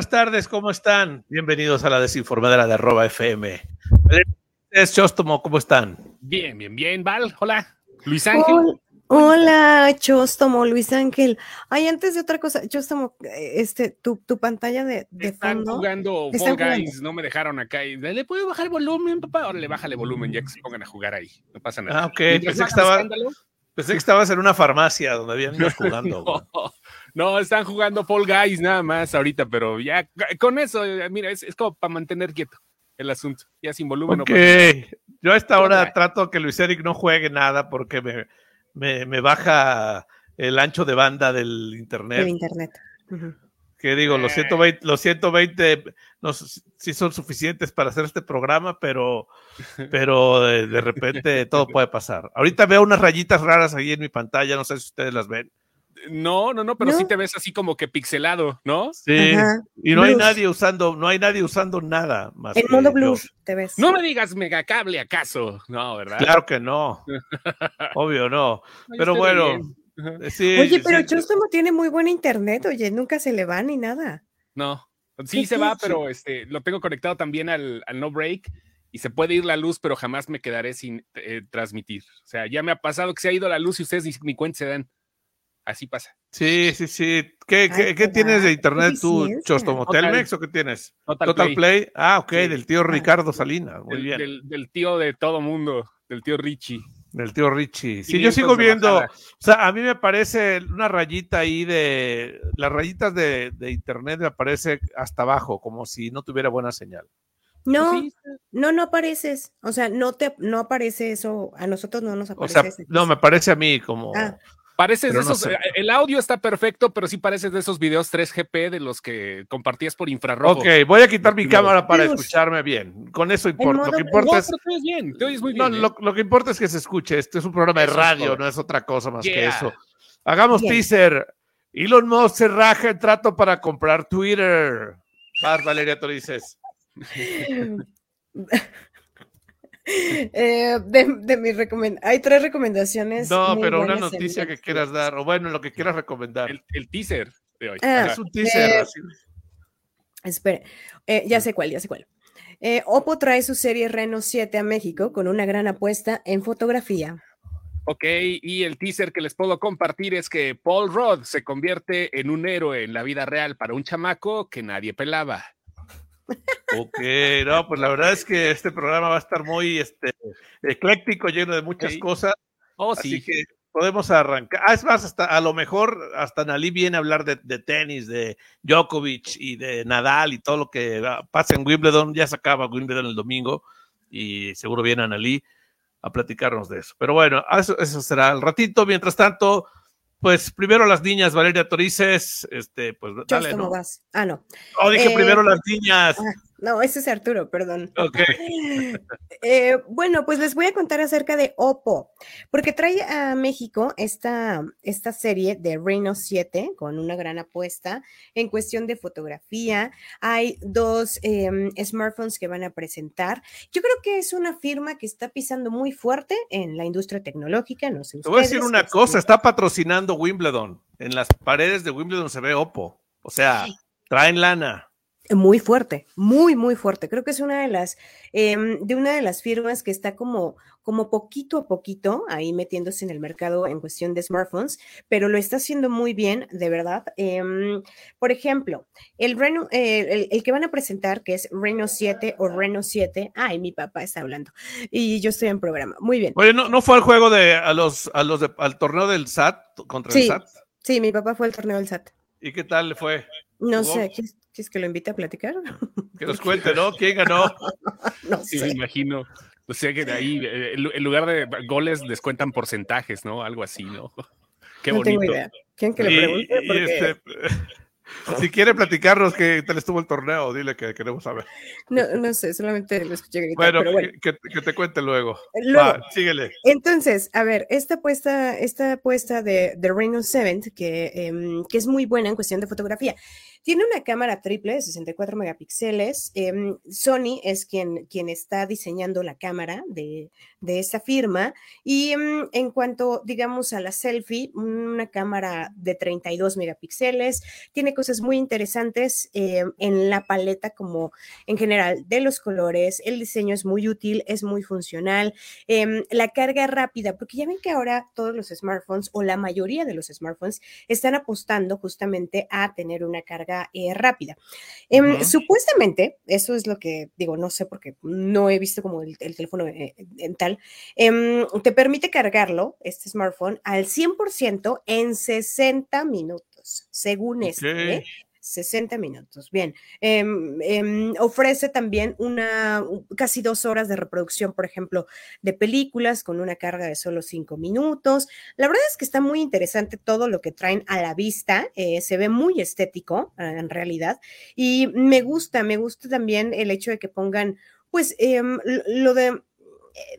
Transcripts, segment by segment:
Buenas tardes, ¿cómo están? Bienvenidos a la desinformadera de arroba FM. Es Chóstomo, ¿cómo están? Bien, bien, bien, Val. Hola. Luis Ángel. Hola, Chóstomo, Luis Ángel. Ay, antes de otra cosa, Chóstomo, este, tu, tu pantalla de, de Están fondo. jugando Están Fall Guys, jugando. no me dejaron acá. Y, ¿Le puedo bajar el volumen, papá? Ahora le bájale volumen ya que se pongan a jugar ahí. No pasa nada. Ah, ok, pensé que estaba- Pensé estabas en una farmacia donde habían niños jugando. no, no, están jugando Fall Guys nada más ahorita, pero ya con eso, eh, mira, es, es como para mantener quieto el asunto. Ya sin volumen. no Ok, pasa yo a esta ¿Qué hora onda? trato que Luis Eric no juegue nada porque me, me, me baja el ancho de banda del del internet. internet. Ujú. Que digo, los Eh. 120, los 120 no sé si son suficientes para hacer este programa, pero, pero de, de repente todo puede pasar. Ahorita veo unas rayitas raras ahí en mi pantalla, no sé si ustedes las ven. No, no, no, pero No. sí te ves así como que pixelado, ¿no? Sí, Ajá. y no hay nadie usando, no hay nadie usando nada más. En modo yo. blues, te ves. No me digas megacable acaso. No, ¿verdad? Claro que no, obvio no. Pero bueno, eh, sí, Oye, pero sí, Chóstomo tiene muy buen internet, oye, nunca se le va ni nada. No, sí ¿Qué se va, pero este, lo tengo conectado también al, al no break y se puede ir la luz, pero jamás me quedaré sin eh, transmitir. O sea, ya me ha pasado que se ha ido la luz y ustedes ni, ni cuenta se dan. Así pasa. Sí, sí, sí. ¿Qué, Ay, qué, tienes de internet tú. Chostomo? ¿Telmex o qué tienes? Total, Total Play. Play. Ah, ok, Sí. del tío Ricardo Salinas. Muy del, bien. Del, del tío de todo mundo, del tío Richie. Del tío Richie. Sí, 500 yo sigo viendo, o sea, a mí me parece una rayita ahí de, las rayitas de, de internet me aparece hasta abajo, como si no tuviera buena señal. No, Pues sí, no, no apareces. O sea, no te, no aparece eso. A nosotros no nos O aparece. sea, ese. no, me parece a mí como... Ah. Pareces de no esos, sé. eh, el audio está perfecto, pero sí pareces de esos videos 3GP de los que compartías por infrarrojo. Ok, voy a quitar mi cámara para Dios. escucharme bien. Con eso importa. Lo que No, importa es... pero te oyes bien, te oyes muy No, bien. ¿eh? lo, lo que importa es que se escuche. Este es un programa de Eso radio, no es otra cosa más que eso. Hagamos Bien. teaser. Elon Musk se raja el trato para comprar Twitter. Vas, Valeria Torices. Eh, de, de mi recomend- Hay tres recomendaciones. No, muy pero una noticia que quieras dar, o bueno, lo que quieras recomendar. El, el teaser de hoy. Ah, es un teaser. eh, así. Espere, eh, ya sé cuál, ya sé cuál. Eh, Oppo trae su serie Reno 7 a México con una gran apuesta en fotografía. Ok, y el teaser que les puedo compartir es que Paul Rudd se convierte en un héroe en la vida real para un chamaco que nadie pelaba. Ok, no, pues la verdad es que este programa va a estar muy este, ecléctico, lleno de muchas Sí. cosas. Oh, Así sí. que podemos arrancar. Ah, es más, hasta a lo mejor hasta Nalí viene a hablar de, de tenis, de Djokovic y de Nadal y todo lo que pasa en Wimbledon. Ya se acaba Wimbledon el domingo y seguro viene Nalí a platicarnos de eso. Pero bueno, eso, eso será al ratito. Mientras tanto, pues primero las niñas, Valeria Torices, este, pues dale, Chos, ¿cómo ¿no? vas? Ah, no. Oh, dije Eh, primero las niñas. Ah, no, ese es Arturo, perdón. Ok. Eh, bueno, pues les voy a contar acerca de Oppo, porque trae a México esta, esta serie de Reno 7 con una gran apuesta en cuestión de fotografía. Hay dos em, smartphones que van a presentar. Yo creo que es una firma que está pisando muy fuerte en la industria tecnológica. No sé Te voy a decir ustedes, una este, cosa, está patrocinando Wimbledon. En las paredes de Wimbledon se ve Oppo. O sea, traen lana. Muy fuerte, muy, muy fuerte. Creo que es una de las, em, de una de las firmas que está como, como poquito a poquito ahí metiéndose en el mercado en cuestión de smartphones, pero lo está haciendo muy bien, de verdad. Em, por ejemplo, el, Reno, eh, el, el que van a presentar, que es Reno 7 o Reno 7, ay, mi papá está hablando y yo estoy en programa. Muy bien. Oye, ¿no, no fue al juego de a los, a los de- al torneo del SAT contra el Sí. SAT? Sí, mi papá fue al torneo del SAT. ¿Y qué tal le fue? No sé, ¿quieres, quieres que lo invite a platicar? Que nos cuente, ¿no? ¿Quién ganó? No Sí, me sé. imagino. O sea que de ahí, eh, en lu- en lugar de goles, les cuentan porcentajes, ¿no? Algo así, ¿no? Qué no bonito. tengo idea. ¿Quieren que le pregunte? y este, si quiere platicarnos qué tal estuvo el torneo, dile que queremos saber. No, no sé, solamente lo escuché gritar, Bueno, pero bueno. Que, que te cuente luego. Luego, Va, síguele. entonces, a ver, esta apuesta, esta apuesta de, de Reno 7, que, em, que es muy buena en cuestión de fotografía. Tiene una cámara triple de 64 megapíxeles. em, Sony es quien, quien está diseñando la cámara de, de esta firma. Y em, en cuanto, digamos, a la selfie, una cámara de 32 megapíxeles, tiene cosas muy interesantes eh, en la paleta como en general de los colores. El diseño es muy útil, es muy funcional. Em, la carga rápida, porque ya ven que ahora todos los smartphones o la mayoría de los smartphones están apostando justamente a tener una carga eh, rápida. Em, supuestamente, eso es lo que digo, no sé porque no he visto como el, teléfono eh, en tal, em, te permite cargarlo, este smartphone, al 100% en 60 minutos, según esto. 60 minutos. Bien. Em, em, ofrece también una casi dos horas de reproducción, por ejemplo, de películas con una carga de solo cinco minutos. La verdad es que está muy interesante todo lo que traen a la vista. Eh, se ve muy estético ah, en realidad. Y me gusta, me gusta también el hecho de que pongan, pues, em, lo de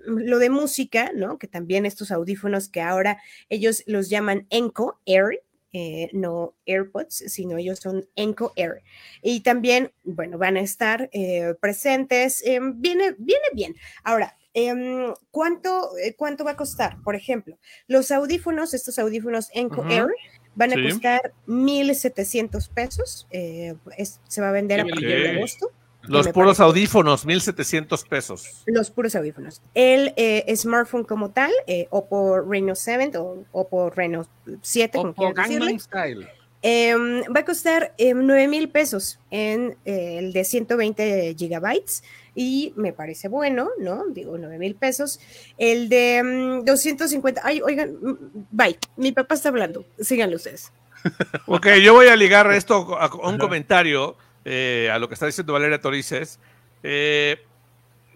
lo de música, ¿no? Que también estos audífonos que ahora ellos los llaman Enco Air, eh, no AirPods, sino ellos son Enco Air. Y también, bueno, van a estar eh, presentes. Em, viene, viene bien. Ahora, em, ¿cuánto, eh, ¿cuánto va a costar? Por ejemplo, los audífonos, estos audífonos Enco Air, van a costar 1.700 pesos. se va a vender a partir de agosto. Los puros audífonos, 1700 pesos. Los puros audífonos. El eh, smartphone como tal, eh, Oppo Reno 7 o Oppo Reno 7, como quieran Style. Em, va a costar eh, 9 mil pesos en eh, el de 120 gigabytes y me parece bueno, ¿no? Digo, 9 mil pesos. El de 250, mm, ay, oigan, mm, bye, mi papá está hablando, síganlo ustedes. ok, yo voy a ligar esto a un comentario eh, a lo que está diciendo Valeria Torices. Eh,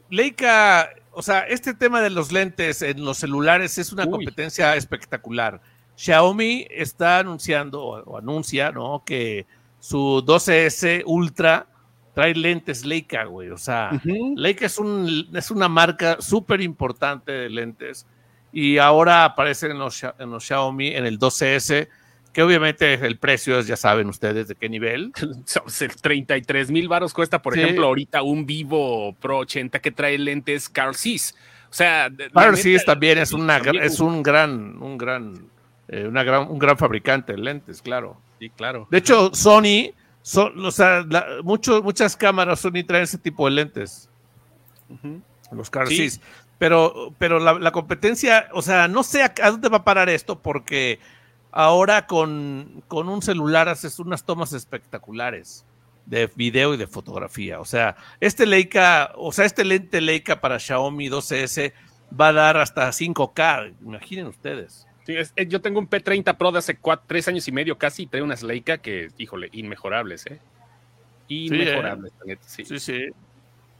Leica, o sea, este tema de los lentes en los celulares es una competencia espectacular. Xiaomi está anunciando o, anuncia, ¿no? Que su 12S Ultra trae lentes Leica, güey. O sea, Leica es, un, es una marca súper importante de lentes y ahora aparece en los, en los Xiaomi en el 12S que obviamente el precio es, ya saben ustedes de qué nivel. 33 mil varos cuesta, por ejemplo, ahorita un Vivo Pro 80 que trae lentes Carl Zeiss. O sea, Carl Zeiss también es, una, es un gran, un gran, eh, una gran, un gran fabricante de lentes, claro. Sí, claro. De hecho, Sony, o sea, muchas cámaras Sony traen ese tipo de lentes. Los Carl Zeiss. Pero, pero la, la, competencia, o sea, no sé a dónde va a parar esto porque Ahora con, un celular haces unas tomas espectaculares de video y de fotografía. O sea, este Leica, o sea, este lente Leica para Xiaomi 12S va a dar hasta 5K, imaginen ustedes. Sí, yo tengo un P30 Pro de hace cuatro, tres años y medio casi y trae unas Leica que, híjole, inmejorables, ¿eh? Inmejorables, sí. Sí, sí.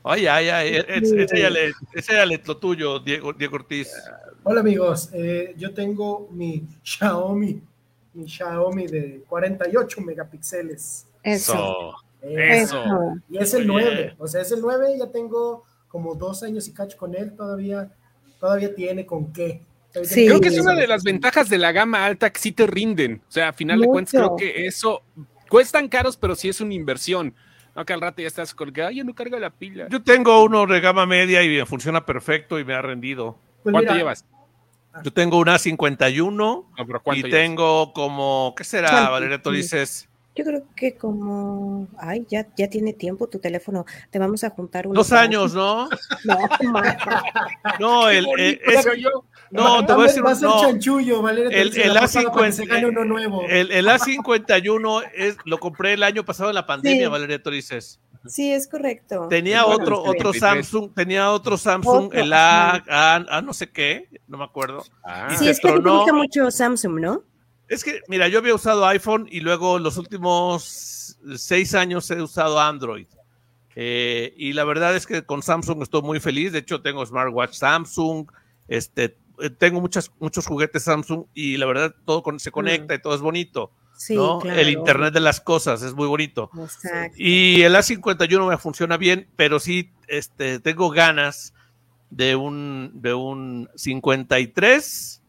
Oye, ay, ay, ese ya lo tuyo, Diego, Diego Ortiz. Hola amigos, eh, yo tengo mi Xiaomi, mi Xiaomi de 48 megapíxeles. Eso. Eso. Y es el 9, o sea, es el 9, ya tengo como dos años y cacho con él, todavía, todavía tiene con qué. Sí. Creo que es una de las ventajas de la gama alta que sí te rinden. O sea, a final de cuentas, creo que eso cuestan caros, pero sí es una inversión. No, que al rato ya estás colgado, ya no carga la pila. Yo tengo uno de gama media y funciona perfecto y me ha rendido. Pues ¿Cuánto llevas? Yo tengo una 51 y tengo como, ¿qué será, Valeria? Tú dices... Yo creo que como, ay, ya, ya tiene tiempo tu teléfono. Te vamos a juntar Dos años, ¿no? no, no, el, el, no, te voy a decir un no. chanchullo, Valeria. El, el A50, el, el, A51 es, lo compré el año pasado en la pandemia, Valeria Torices. Sí, es correcto. Tenía otro, otro Samsung, tenía otro Samsung, el A, A, no sé qué, no me acuerdo. Ah. Sí, es que te gusta mucho Samsung, ¿no? Es que, mira, yo había usado iPhone y luego los últimos seis años he usado Android. Eh, y la verdad es que con Samsung estoy muy feliz. De hecho, tengo smartwatch Samsung, este, eh, tengo muchas, muchos juguetes Samsung y la verdad todo se conecta y todo es bonito. El Internet de las cosas es muy bonito. Y el A51 me funciona bien, pero sí este, tengo ganas de un, de un 53.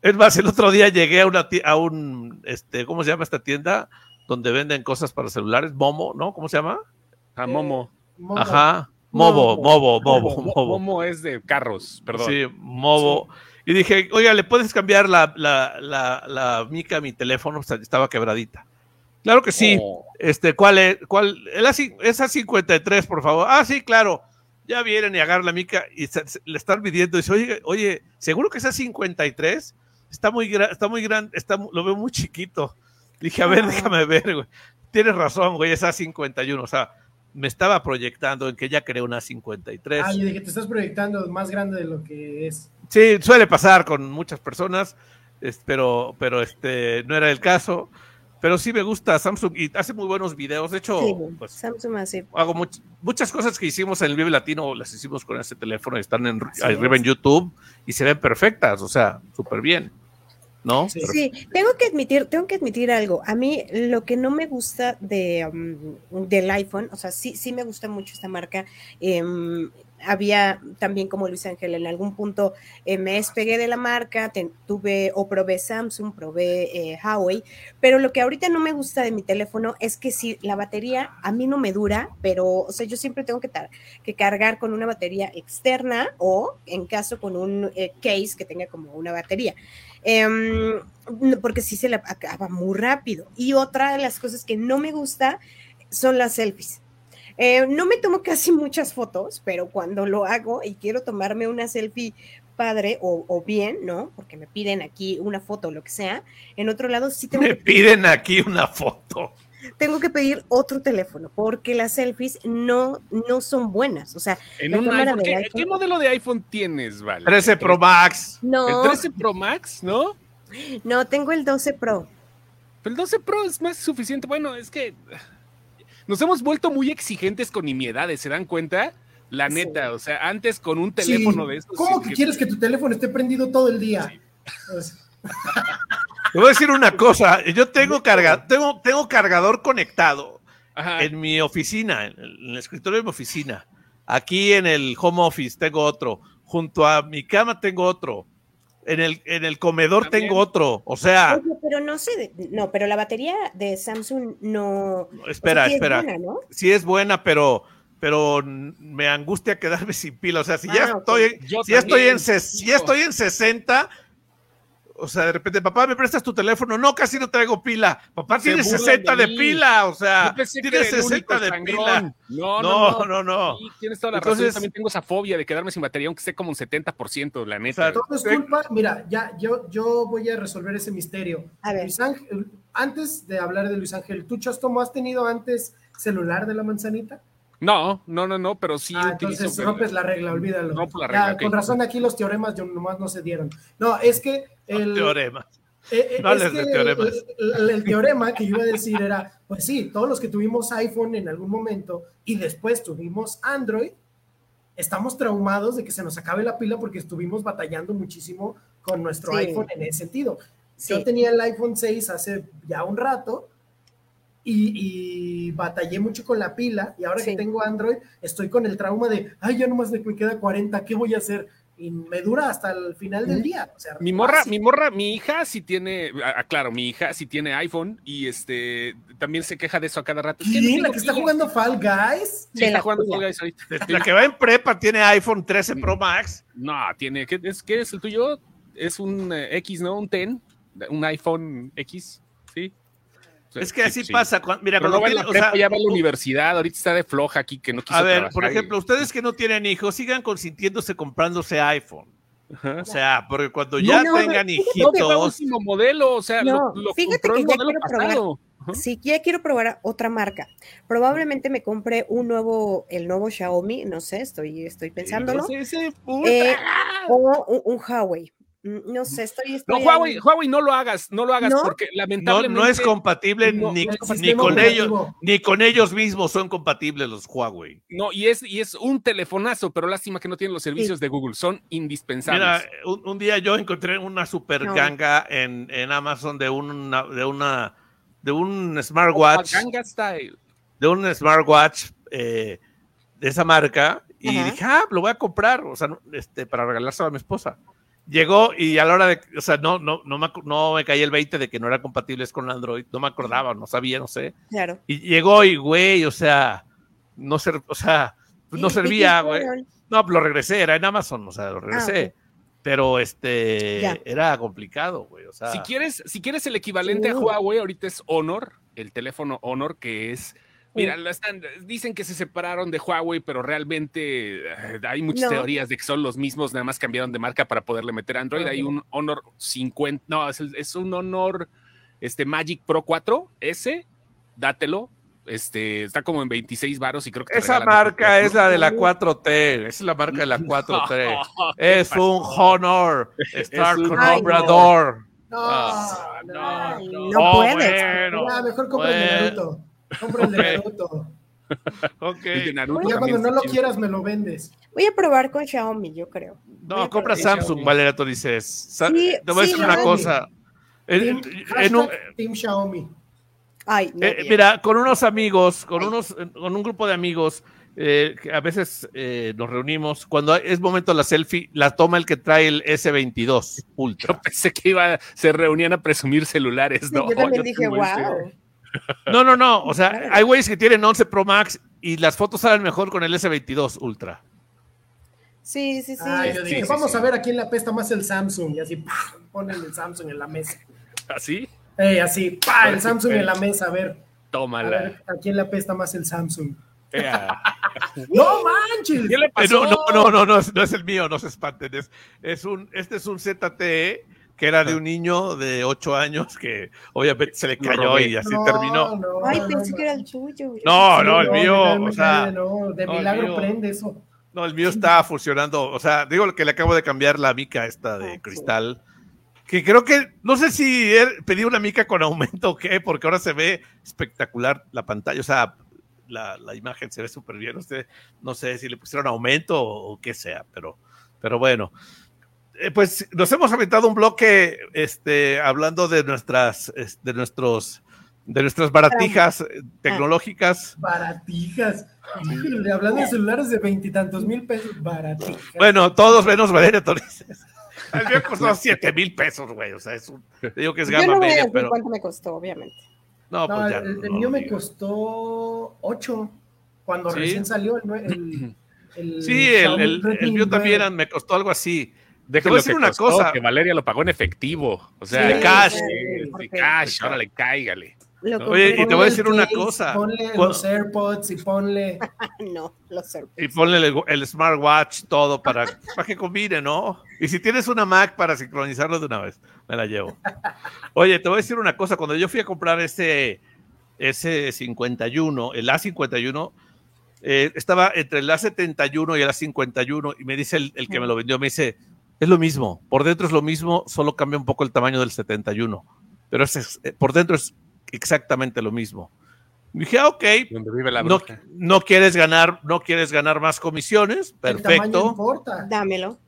Es más, el otro día llegué a, una, a un, este, ¿cómo se llama esta tienda? Donde venden cosas para celulares, Momo, ¿no? ¿Cómo se llama? A Momo. Ajá. Movo, Movo, Movo, Movo. Momo es de carros, perdón. Sí, Movo. Y dije, oiga, ¿le puedes cambiar la, la, la, mica a mi teléfono? estaba quebradita. Claro que sí. Oh. Este, ¿cuál es? ¿Cuál? Esa 53, por favor. Ah, sí, claro. Ya vienen y agarran la mica y se- se- le están pidiendo. Dice, oye, oye, ¿seguro que esa 53? Está muy, está muy grande, está, lo veo muy chiquito. Dije, a ver, déjame ver, güey. Tienes razón, güey, esa 51. O sea, me estaba proyectando en que ella creó una 53. Ah, yo dije, te estás proyectando más grande de lo que es. Sí, suele pasar con muchas personas, pero, pero este no era el caso. Pero sí me gusta Samsung y hace muy buenos videos. De hecho, Sí, pues Samsung así. hago much- muchas cosas que hicimos en el Vive Latino, las hicimos con este teléfono y están en, arriba es. en YouTube y se ven perfectas, o sea, súper bien. ¿No? Sí. Tengo que admitir, tengo que admitir algo. A mí lo que no me gusta de, um, del iPhone, o sea, sí, sí me gusta mucho esta marca. em, había también como Luis Ángel, en algún punto eh, me despegué de la marca, tuve o probé Samsung, probé eh, Huawei, pero lo que ahorita no me gusta de mi teléfono es que si la batería a mí no me dura, pero, o sea, yo siempre tengo que cargar con una batería externa o en caso con un eh, case que tenga como una batería. No, porque sí se le acaba muy rápido. Y otra de las cosas que no me gusta son las selfies. Eh, no me tomo casi muchas fotos, pero cuando lo hago y quiero tomarme una selfie padre o, o bien, ¿no? Porque me piden aquí una foto o lo que sea, en otro lado sí tengo Me que, piden aquí una foto. Tengo que pedir otro teléfono, porque las selfies no, no son buenas. O sea, En un iPhone, ¿qué, iPhone. qué modelo de iPhone tienes, Val? 13 Pro Max. no, El 13 Pro Max, ¿no? no, tengo el 12 Pro. Pero el 12 Pro es más suficiente. Bueno, es que nos hemos vuelto muy exigentes con nimiedades, ¿se dan cuenta? La Sí. neta, o sea, antes con un Sí, teléfono de estos. ¿Cómo que quieres que tu teléfono esté prendido todo el día? Pues, Te voy a decir una cosa. Yo tengo, carga, tengo, tengo cargador conectado. Ajá. en mi oficina, en el, en el escritorio de mi oficina. Aquí en el home office tengo otro. Junto a mi cama tengo otro. En el, en el comedor También. tengo otro. O sea, Oye, pero no sé, no, pero la batería de Samsung no. espera, o sea, sí es espera. buena, ¿no? Sí es buena, pero, pero me angustia quedarme sin pila. O sea, si ya Ah, estoy, Yo si ya estoy en, ses- si ya estoy en 60, o sea, de repente, papá, ¿me prestas tu teléfono? No, casi no traigo pila. Papá, tiene burlan 60 de pila, o sea, tiene era el 60 único de sangrón. pila. No, no, No, no. Sí, tienes toda la razón. Yo Entonces- también tengo esa fobia de quedarme sin batería, aunque esté como un 70%, la neta. sea, güey. todo es culpa. Mira, ya, yo, yo voy a resolver ese misterio. A ver. Luis Ángel, antes de hablar de Luis Ángel, ¿tú, Chostomo, has tenido antes celular de la manzanita? No, no, no, no, pero sí ah, utilizo. entonces rompes la regla, olvídalo. Rompo la Ya, regla. Con razón aquí los teoremas yo nomás no se dieron. No, es que el, Teorema. eh, eh, No es que teoremas. El, el- el teorema que yo iba a decir era, pues sí, todos los que tuvimos iPhone en algún momento y después tuvimos Android, estamos traumados de que se nos acabe la pila porque estuvimos batallando muchísimo con nuestro Sí. iPhone en ese sentido. Yo tenía el iPhone 6 hace ya un rato y, y batallé mucho con la pila y ahora Sí. que tengo Android estoy con el trauma de, ay, ya nomás me queda 40, ¿qué voy a hacer? Y me dura hasta el final del día. O sea, Mi morra, fácil. mi morra, mi hija sí tiene, ah, claro, mi hija sí tiene iPhone y este también se queja de eso a cada rato. ¿Quién? ¿La que está jugando Fall Guys? Sí, está la jugando tuya. Fall Guys ahorita. La que va en prepa tiene iPhone 13 Pro Max. No, tiene, ¿qué es, qué es el tuyo? Es un eh, X, ¿no? Un 10, un iPhone X, ¿sí? Es que sí, así sí. pasa. mira, Pero cuando no va la tiene- o sea, ya va a la universidad, ahorita está de floja aquí que no quiso a ver, por y- ejemplo, ustedes que no tienen hijos, sigan consintiéndose comprándose iPhone. Ajá. O sea, porque cuando No, ya no, tengan No, fue hijitos, último modelo, o sea, No, lo, lo fíjate que ya quiero probar. pasado. Si ya quiero probar otra marca, probablemente me compre un nuevo, el nuevo Xiaomi, no sé, estoy, estoy pensándolo, puta. Eh, o un, un Huawei. Mm, No sé, estoy. No, estoy Huawei, ahí. Huawei, no lo hagas, no lo hagas, ¿No? porque no, lamentablemente. no es compatible no, ni, no es ni con ellos, ni con ellos mismos son compatibles los Huawei. No, y es, y es un telefonazo, pero lástima que no tienen los servicios de Google, son indispensables. Mira, un, un día yo encontré una super No. ganga en, en Amazon de una, de una, de un smartwatch, Ganga Style. de un smartwatch eh, de esa marca y Ajá. dije, ah, lo voy a comprar, o sea, no, este, para regalárselo a mi esposa. Llegó y a la hora de, o sea, no, no, no, me, no me caí el 20 de que no eran compatibles con Android, no me acordaba, no sabía, no sé. Claro. Y llegó y, güey, o sea, no ser, o sea, pues no ¿Y- y servía, güey. No, pues lo regresé, era en Amazon, o sea, lo regresé. ok. Pero este era complicado, güey. O sea, Si quieres, si quieres el equivalente a. Huawei, ahorita es Honor. el teléfono Honor que es Mira, están, dicen que se separaron de Huawei, pero realmente eh, hay muchas teorías de que son los mismos, nada más cambiaron de marca para poderle meter Android. Hay un Honor 50, no, es, un Honor este, Magic Pro 4 S, dátelo. Este, está como en 26 varos y creo que esa marca es la de la 4T, esa es la marca de la 4T. es un Honor Star con Obrador. No, no, no, no, puedes. mejor compra el Naruto. Compra el de Naruto. ok. ya cuando no lo quieras, me lo vendes. Voy a probar con Xiaomi, yo creo. No, compra Samsung, Valera, tú dices. te voy a decir una cosa. Team, en, un, team Xiaomi. Ay, eh, mira, con unos amigos, con unos, con un grupo de amigos, eh, que a veces eh, nos reunimos, cuando es momento de la selfie, la toma el que trae el S22 Ultra. Yo pensé que iba, se reunían a presumir celulares, ¿no? yo también dije, wow. No, no, no. O sea, hay güeyes que tienen 11 Pro Max y las fotos salen mejor con el S22 Ultra. Sí, sí, sí. yo dije, vamos a ver a quién le apesta más el Samsung. Y así, ponen el Samsung en la mesa. ¿Así? Eh, así, ¡pah! el Samsung en la mesa, a ver. Tómala. A, ver, ¿a quién le apesta más el Samsung? no manches. ¿Qué le pasó? No, no, no, no, no, es, el mío, no se espanten. Es, un, este es un ZTE que era de un niño de 8 años que obviamente se le cayó y así terminó. No, Ay, pensé que era el tuyo. No, no, el mío, o sea, de milagro prende eso. No, el mío está funcionando, o sea, digo que le acabo de cambiar la mica esta de cristal, que creo que, no sé si pedí una mica con aumento o qué, porque ahora se ve espectacular la pantalla, o sea, la, la imagen se ve súper bien, no sé si le pusieron aumento o, o qué sea, pero, pero bueno. Eh, pues nos hemos aventado un bloque este, hablando de nuestras, de nuestros, de nuestras baratijas eh, tecnológicas. Baratijas. hablando de celulares de veintitantos mil pesos, baratijas. Bueno, todos menos Valeria Torices. El mío costó siete mil pesos, güey. O sea, es un, digo que es gama Yo no media, pero. ¿Cuánto me costó, obviamente? No, pues ya. El, mío me costó ocho cuando recién salió el, el, sí, el, el, mío también me costó algo así. Déjame decir una cosa. Que Valeria lo pagó en efectivo. O sea, de cash. de cash, órale, cáigale. Oye, y te voy a decir una cosa. Ponle los AirPods y ponle. no, los AirPods. Y ponle el, smartwatch, todo para, para que combine, ¿no? Y si tienes una Mac para sincronizarlo de una vez, me la llevo. Oye, te voy a decir una cosa. Cuando yo fui a comprar ese, ese 51, el A51, eh, estaba entre el A71 y el A51, y me dice el, el que me lo vendió, me dice es lo mismo, por dentro es lo mismo, solo cambia un poco el tamaño del 71, pero es, eh, por dentro es exactamente lo mismo. dije, ah, ok, no, no, quieres ganar, no quieres ganar más comisiones, perfecto. Dámelo.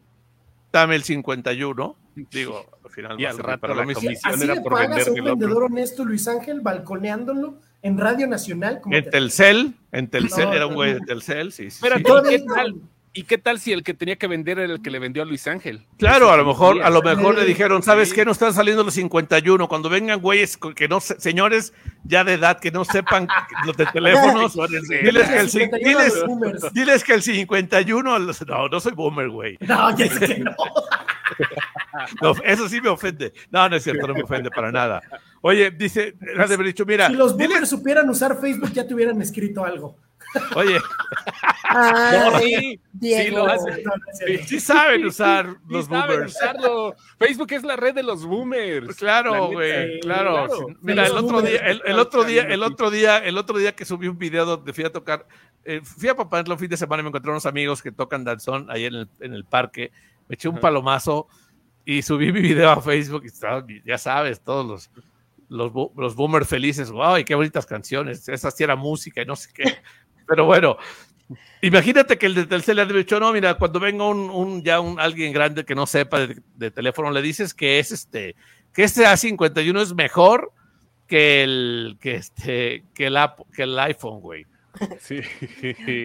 Dame el 51. Digo, al final y al rato para la comisión era por vender un vendedor honesto, Luis Ángel, balconeándolo en Radio Nacional. en Telcel, en Telcel, era un güey de Telcel, sí, sí. Pero ¿qué tal? ¿Y qué tal si el que tenía que vender era el que le vendió a Luis Ángel? Claro, a lo mejor, a lo mejor le dijeron, ¿sabes qué? No están saliendo los 51. Cuando vengan güeyes que no señores ya de edad que no sepan los de teléfonos, diles, que el, diles, que el 51, no, no soy boomer, güey. No, ya sé que no. no. Eso sí me ofende. No, no es cierto, no me ofende para nada. Oye, dice, de haber dicho, mira. Si los boomers supieran usar Facebook, ya te hubieran escrito algo. Oye. sí, sí, lo hacen. Sí, saben usar los boomers. Facebook es la red de los boomers. Pues claro, güey, claro. Mira, el otro día, el, otro día, el otro día, el otro día que subí un video donde fui a tocar, eh, fui a papá el fin de semana y me encontré unos amigos que tocan danzón ahí en el, en el parque. Me eché un palomazo y subí mi video a Facebook y ya sabes, todos los los, los boomers felices, wow, y qué bonitas canciones, esa sí era música y no sé qué. Pero bueno, imagínate que el de Telcel le ha dicho, no, mira, cuando venga un, ya un alguien grande que no sepa de, teléfono, le dices que es este, que este A51 es mejor que el, que este, que el, que el iPhone, güey. Sí.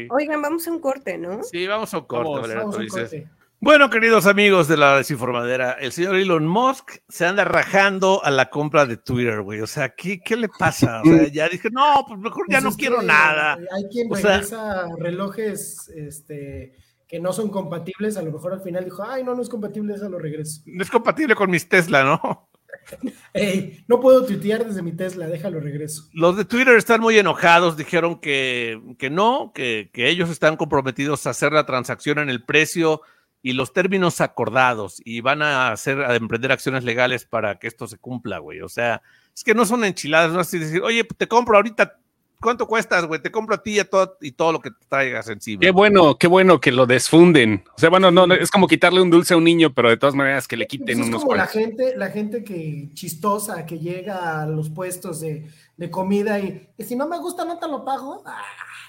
Oigan, vamos a un corte, ¿no? Sí, vamos a un corte, vamos, un corte. Bueno, queridos amigos de la desinformadera, el señor Elon Musk se anda rajando a la compra de Twitter, güey. O sea, ¿qué, qué le pasa? O sea, ya dije, no, pues mejor ya pues no quiero nada. Hay quien regresa relojes este, que no son compatibles. A lo mejor al final dijo, ay, no, no es compatible, eso lo regreso. No es compatible con mis Tesla, ¿no? Ey, no puedo tuitear desde mi Tesla, déjalo regreso. Los de Twitter están muy enojados, dijeron que, que no, que, que ellos están comprometidos a hacer la transacción en el precio y los términos acordados y van a hacer, a emprender acciones legales para que esto se cumpla, güey. O sea, es que no son enchiladas, no es así decir, oye, te compro ahorita ¿Cuánto cuestas, güey? Te compro a ti y, a todo, y todo lo que te traigas encima. Qué bueno, qué bueno que lo desfunden. O sea, bueno, no, es como quitarle un dulce a un niño, pero de todas maneras que le quiten Pues es unos como la gente, la gente que chistosa que llega a los puestos de, de comida y, y si no me gusta no te lo pago. Ah,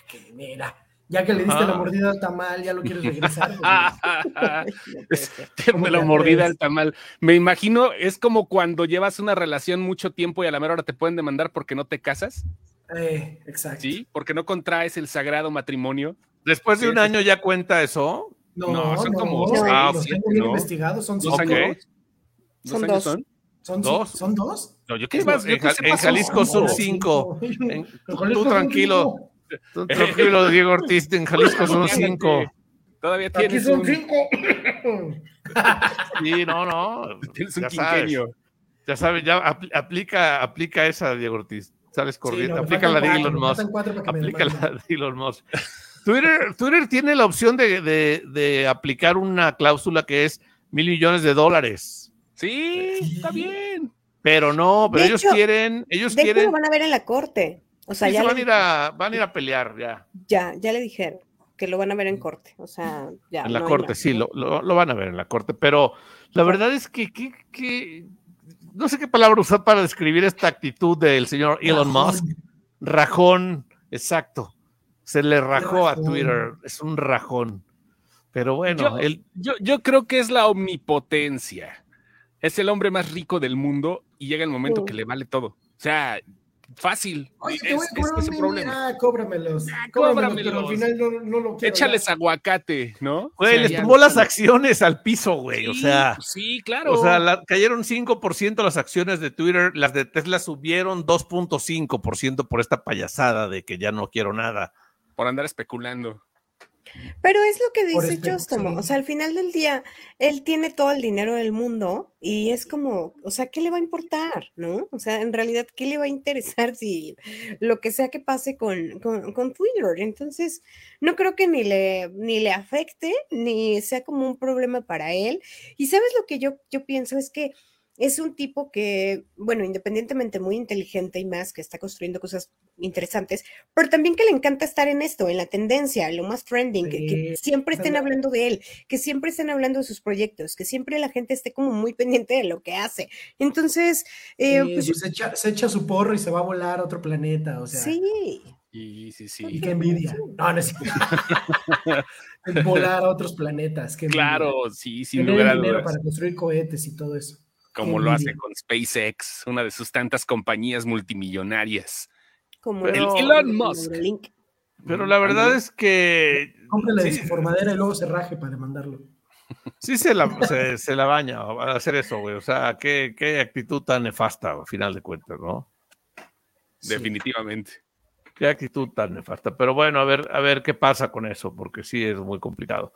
que mira, ya que le diste Ajá. la mordida al tamal, ya lo quieres regresar. pues, Me lo mordida al tamal. Me imagino, es como cuando llevas una relación mucho tiempo y a la mera hora te pueden demandar porque no te casas, eh, exacto. ¿sí? Porque no contraes el sagrado matrimonio. Después de Sí, un sí. año ya cuenta eso. No, No, no, son como no, ah, los siete, tengo bien ¿no? investigados, son ¿Dos años? ¿Dos Son años dos. son? Son Dos. ¿Son dos? No, yo ¿Qué más? en, Jalisco son cinco. cinco. En- tú, tranquilo. Tranquilo, Diego Ortiz. En Jalisco son cinco. Todavía Aquí tienes son un, cinco. Sí, no, no. tienes un Ya sabes, quinquenio. ya sabes, ya apl- aplica, aplica esa, Diego Ortiz. Sales corriendo. Sí, no, aplica la de Elon Musk. Aplica la de Elon Musk. Twitter, Twitter tiene la opción de, de- de aplicar una cláusula que es mil millones de dólares. Sí, Sí. está bien. Pero no, pero De ellos hecho- quieren, ellos De hecho, quieren, lo van a ver en la corte. O sea, sí, ya, se van, le, a ir a, van a ir a pelear ya. ya, ya le dijeron que lo van a ver en corte. O sea, ya. En la no corte, más, sí, ¿no? lo, lo- lo van a ver en la corte, pero la verdad es que, que- que- no sé qué palabra usar para describir esta actitud del señor Elon Rajón. Musk. Rajón, exacto. Se le rajó a. Twitter, es un rajón. Pero bueno, Yo- él, Yo, yo creo que es la omnipotencia. Es el hombre más rico del mundo y llega el momento que le vale todo. O sea, fácil. Oye, te es, voy a es cobrar ese un problema. Ah, cóbramelos. Ah, Cóbramelos, pero al cóbramelos. final no, no lo quiero. Échales ya. aguacate, ¿no? güey, O sea, les ya- tumbó las acciones al piso, güey. o Sí, sea, pues sí, claro. o sea, la- cayeron 5% las acciones de Twitter, las de Tesla subieron 2.5% por esta payasada de que ya no quiero nada. por andar especulando. Pero es lo que dice Chostomo. sí. O sea, al final del día, él tiene todo el dinero del mundo y es como, o sea, ¿qué le va a importar? ¿No? O sea, en realidad, ¿qué le va a interesar si lo que sea que pase con, con, con Twitter? Entonces, no creo que ni le, ni le afecte, ni sea como un problema para él. Y sabes lo que yo, yo pienso es que es un tipo que, bueno, independientemente muy inteligente y más, que está construyendo cosas interesantes, pero también que le encanta estar en esto, en la tendencia, lo más trending, que, siempre estén también. hablando de él, que siempre estén hablando de sus proyectos, que siempre la gente esté como muy pendiente de lo que hace. Entonces, eh, Sí, pues, pues se, echa, se echa su porro y se va a volar a otro planeta. O sea, sí, Y sí, y sí. qué envidia. No, no es volar a otros planetas. qué envidia. Claro, sí, sin lugar a dudas. para construir cohetes y todo eso. Como qué lo hace con SpaceX, una de sus tantas compañías multimillonarias. como Pero- el Elon Musk. Pero la verdad es que Cómprale sí, su formadera y luego se raje para demandarlo. sí se la, se, se la baña a hacer eso, güey. O sea, qué, qué actitud tan nefasta, a final de cuentas, ¿no? Sí. Definitivamente. Qué actitud tan nefasta. Pero bueno, a ver, a ver qué pasa con eso, porque sí es muy complicado.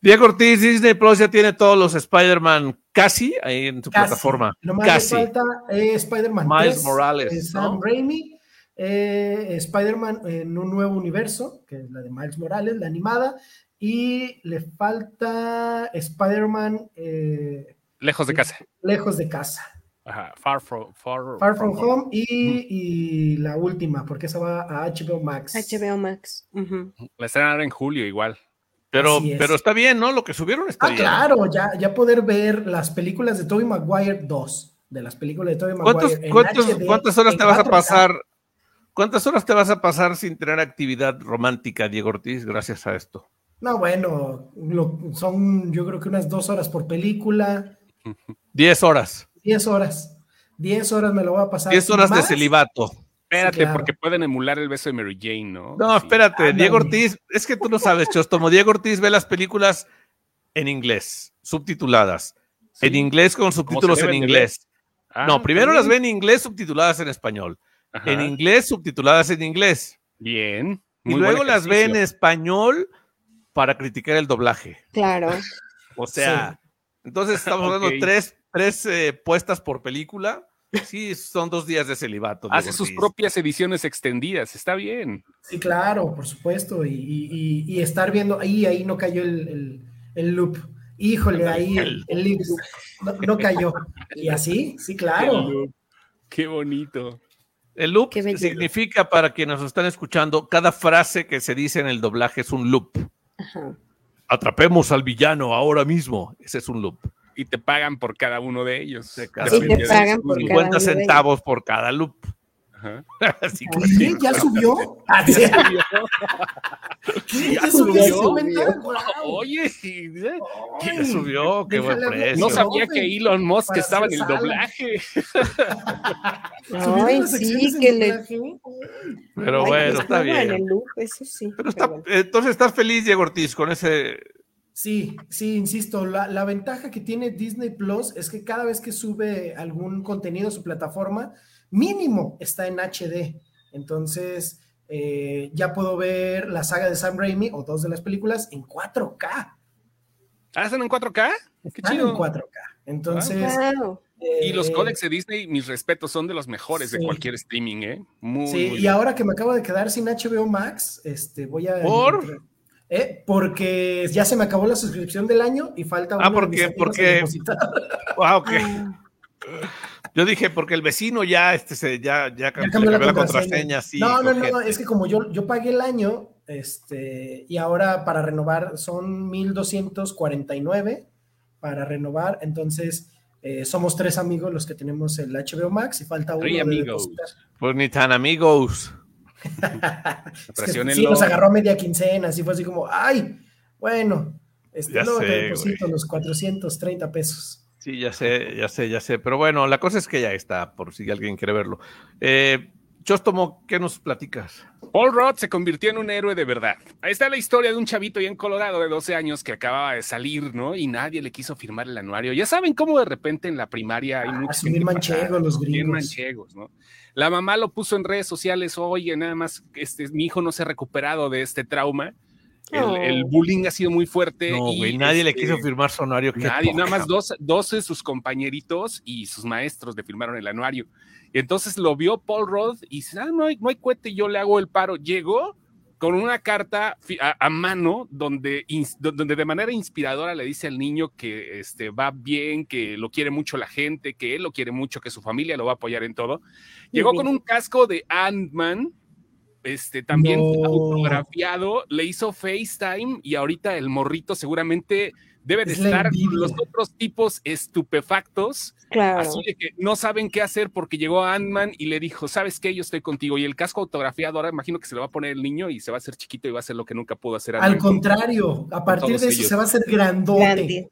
Diego Ortiz, Disney Plus ya tiene todos los Spider-Man casi ahí en su Casi. plataforma. Nomás Casi. le falta eh, Spider-Man Miles 3, Morales, eh, Sam ¿no? Raimi, eh, Spider-Man en un nuevo universo, que es la de Miles Morales, la animada, y le falta Spider-Man eh, Lejos de casa. lejos de casa, Ajá. Far from, far, Far From Home, y, y la última, porque esa va a HBO Max. HBO Max. La estrenaron en julio igual. Pero, es. pero está bien, ¿no? Lo que subieron está Ah, bien. claro, ya, ya poder ver las películas de Tobey Maguire 2, de las películas de Tobey ¿Cuántos- Maguire. en HD, ¿Cuántas horas en te vas a 4K. pasar? ¿Cuántas horas te vas a pasar sin tener actividad romántica, Diego Ortiz, gracias a esto? No, bueno, lo- son yo creo que unas dos horas por película, Diez horas. diez horas. Diez horas me lo voy a pasar. Diez horas de celibato. Espérate, claro. porque pueden emular el beso de Mary Jane, ¿no? No, Sí. espérate, Ándale. Diego Ortiz, es que tú no sabes, Chostomo. Diego Ortiz ve las películas en inglés, subtituladas. Sí. En inglés con subtítulos en inglés. Ah, no, primero bien. las ve en inglés subtituladas en español. Ajá. En inglés subtituladas en inglés. Bien. Y Muy luego buen las ve en español para criticar el doblaje. Claro. O sea, entonces estamos hablando tres tres eh, puestas por película. Sí, son dos días de celibato. Hace sus propias ediciones extendidas, está bien. Sí, claro, por supuesto. Y, estar viendo, ahí, ahí no cayó el, loop. Híjole, ahí el, el no, cayó. Y así, sí, claro. Qué bonito. El loop significa, para quienes nos están escuchando, cada frase que se dice en el doblaje es un loop. Atrapemos al villano ahora mismo. Ese es un loop y te pagan por cada uno de ellos. sí, te pagan por 50 centavos por cada loop. Así que, ¿Ya subió? ¿Ya subió? ¿Qué? ¿Ya subió? Oye, ¿quién subió? Qué buen precio. No sabía que Elon Musk estaba en el doblaje. Ay, sí, que le... Pero bueno, está bien. sí. Pero está, entonces estás feliz, Diego Ortiz, con ese Sí, sí, insisto, la, ventaja que tiene Disney Plus es que cada vez que sube algún contenido a su plataforma, mínimo está en HD. Entonces, eh, ya puedo ver la saga de Sam Raimi o dos de las películas en 4K. ¿Ah, están en 4K? Qué están en 4K. Entonces. y los eh, códex de Disney, mis respetos, son de los mejores de cualquier streaming, ¿eh? Muy, sí, y ahora que me acabo de quedar sin HBO Max, este, voy a. ¿Por? ¿Eh? porque ya se me acabó la suscripción del año y falta Ah, porque, porque. Ah, ok. Ah. Yo dije, porque el vecino ya, este, se, ya, ya, cambió la, contraseña. sí, no, no, no, es que como yo, yo pagué el año, este, y ahora para renovar son 1249 para renovar, entonces eh, somos tres amigos los que tenemos el HBO Max y falta uno. amigos. pues ni tan amigos. sí, nos agarró media quincena, así fue así como, ay, bueno, este, luego te deposito los 430 pesos. Sí, ya sé, ya sé, ya sé. Pero bueno, la cosa es que ya está, por si alguien quiere verlo. Eh, Chostomo, ¿qué nos platicas? Paul Roth se convirtió en un héroe de verdad. Ahí está la historia de un chavito ya en Colorado de 12 años que acababa de salir, ¿no? Y nadie le quiso firmar el anuario. Ya saben cómo de repente en la primaria hay ah, muchos. manchegos los gringos. manchegos, ¿no? La mamá lo puso en redes sociales, oye, nada más, este, mi hijo no se ha recuperado de este trauma. El, bullying ha sido muy fuerte. No, y nadie le quiso este, firmar su anuario. Nadie, nada más dos, 12 de sus compañeritos y sus maestros le firmaron el anuario. Y entonces lo vio Paul Roth y dice, ah, no hay, no hay cohete, yo le hago el paro. Llegó con una carta a, mano donde, donde de manera inspiradora le dice al niño que este, va bien, que lo quiere mucho la gente, que él lo quiere mucho, que su familia lo va a apoyar en todo. Llegó con un casco de Ant-Man, este, también fotografiado, le hizo FaceTime y ahorita el morrito seguramente debe de estar con los otros tipos estupefactos. Claro. Así de que no saben qué hacer porque llegó Ant-Man y le dijo, ¿sabes qué? Yo estoy contigo. Y el casco autografiado, ahora imagino que se lo va a poner el niño y se va a hacer chiquito y va a hacer lo que nunca pudo hacer. Al contrario, a partir de eso se va a hacer grandote.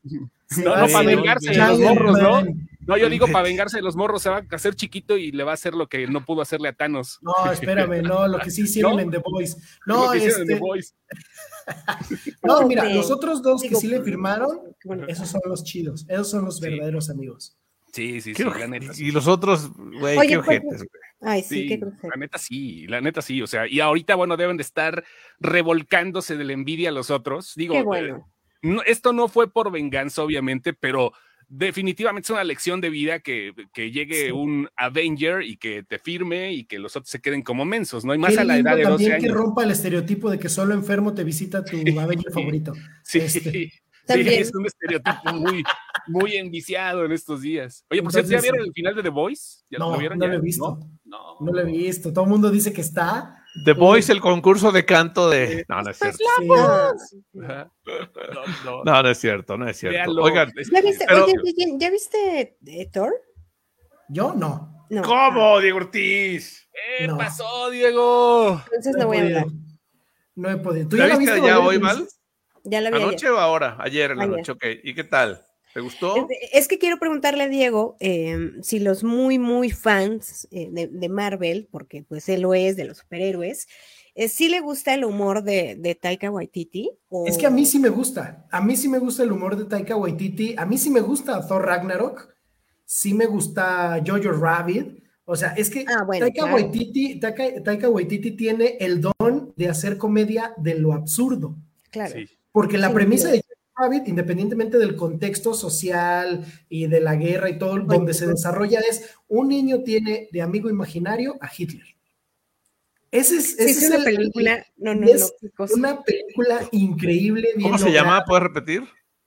No, no, para vengarse de los morros, ¿no? No, yo digo para vengarse de los morros, se va a hacer chiquito y le va a hacer lo que no pudo hacerle a Thanos. No, espérame, no, lo que sí hicieron en The Voice. No, este... The Voice. no, mira, los otros dos que sí le firmaron, esos son los chidos, esos son los verdaderos amigos. Sí, sí, sí, la neta. Y los otros, güey, qué ojetes, güey. Ay, sí, qué La neta sí, la neta sí, o sea, y ahorita, bueno, deben de estar revolcándose de la envidia a los otros. Digo, qué bueno. Eh, esto no fue por venganza, obviamente, pero definitivamente es una lección de vida que, que llegue un Avenger y que te firme y que los otros se queden como mensos, ¿no? hay más a la edad de 12 también que rompa el estereotipo de que solo enfermo te visita tu Avenger favorito. Sí, este. Sí, es un estereotipo muy, muy enviciado en estos días. Oye, por cierto, ¿ya vieron el final de The Voice? ¿Ya no, lo vieron? No lo he visto. No, no, lo he visto. Todo el mundo dice que está. The Voice, el concurso de canto de. No, no es cierto. No, no, es cierto, no es cierto. Oigan, ¿Ya viste, oye, ¿ya viste eh, Thor? Yo no. ¿Cómo, Diego Ortiz? ¿Qué pasó, Diego? Entonces no, voy a hablar. No he podido. ¿Tú ya la viste ya hoy, Mal? Ya la vi. ¿Anoche o ahora? Ayer en la noche, ok. ¿Y qué tal? ¿Te gustó? Es que quiero preguntarle a Diego em, si los muy, muy fans eh, de, Marvel, porque pues él lo es, de los superhéroes, eh, ¿sí le gusta el humor de, de Taika Waititi? Es que a mí sí me gusta. A mí sí me gusta el humor de Taika Waititi. A mí sí me gusta Thor Ragnarok. Sí me gusta Jojo Rabbit. O sea, es que ah, Taika, Waititi, Taika, Waititi tiene el don de hacer comedia de lo absurdo. Claro. Porque la premisa de Rabbit, independientemente del contexto social y de la guerra y todo, donde se desarrolla es un niño tiene de amigo imaginario a Hitler. Ese es, ese es es una el- película, no, no, es no, una película increíble. bien ¿Cómo se llama? ¿Puedes repetir?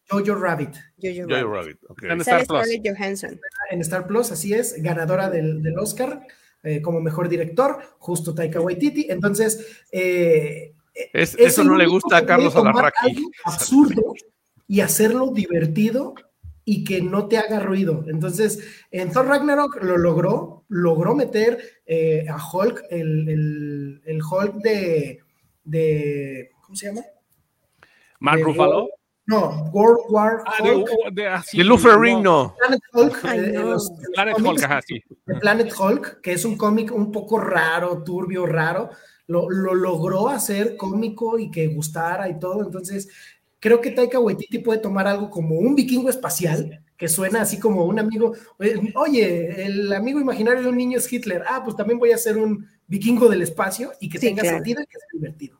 Jojo Rabbit. Jojo Jojo Rabbit. Rabbit. ok. Está en Star Plus. Johansson. en Star Plus, así es, ganadora del, del Oscar eh, como mejor director, justo Taika Waititi. Entonces, eh, Es- es eso no le gusta a Carlos Alarraqui. absurdo y hacerlo divertido y que no te haga ruido. Entonces, en Thor Ragnarok lo logró, logró meter eh, a Hulk, el, el- el Hulk de, de, ¿cómo se llama? Mark de- Ruffalo. No, World War Ah, de, Hulk, de, ah, Y Luferring no. Planet Hulk. Ay, eh, en no. los- en los Planet Hulk, ajá, sí. de Planet Hulk, que es un cómic un poco raro, turbio, raro, lo, lo logró hacer cómico y que gustara y todo. Entonces, creo que Taika Waititi puede tomar algo como un vikingo espacial, que suena así como un amigo, eh, oye, el amigo imaginario de un niño es Hitler, ah, pues también voy a ser un vikingo del espacio y que Sí, tenga claro. sentido y que sea divertido.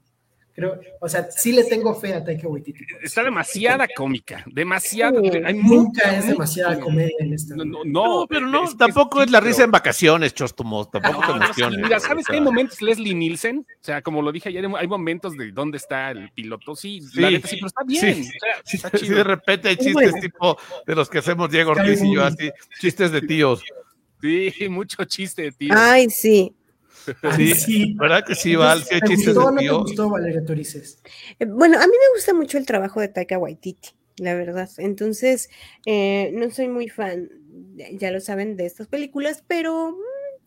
Creo, o sea, sí le tengo fe a Taika Waititi. Está demasiada cómica, demasiada. Sí. hay Nunca mucha, es demasiada mucha comedia en esta. No, no, No, no, pero no, es que tampoco es, la pero- risa en vacaciones, Chostomo. Tampoco te emociones. mira, o ¿sabes que sea. hay momentos Leslie Nielsen? O sea, como lo dije ayer, hay momentos de dónde está el piloto. Sí, Sí, la neta sí, pero está bien. sí, o sea, Sí, está sí, chido. de repente hay chistes bueno. tipo de los que hacemos Diego Ortiz y yo, así, chistes de tíos. Sí, mucho chiste, tío. Ay, sí. Ay, Sí, ¿verdad que sí, Val? Sí hay ¿Te chistes gustó de o no te tío. gustó, Valeria Torices? Eh, Bueno, a mí me gusta mucho el trabajo de Taika Waititi, la verdad. Entonces, eh, no soy muy fan, ya lo saben, de estas películas, pero mm,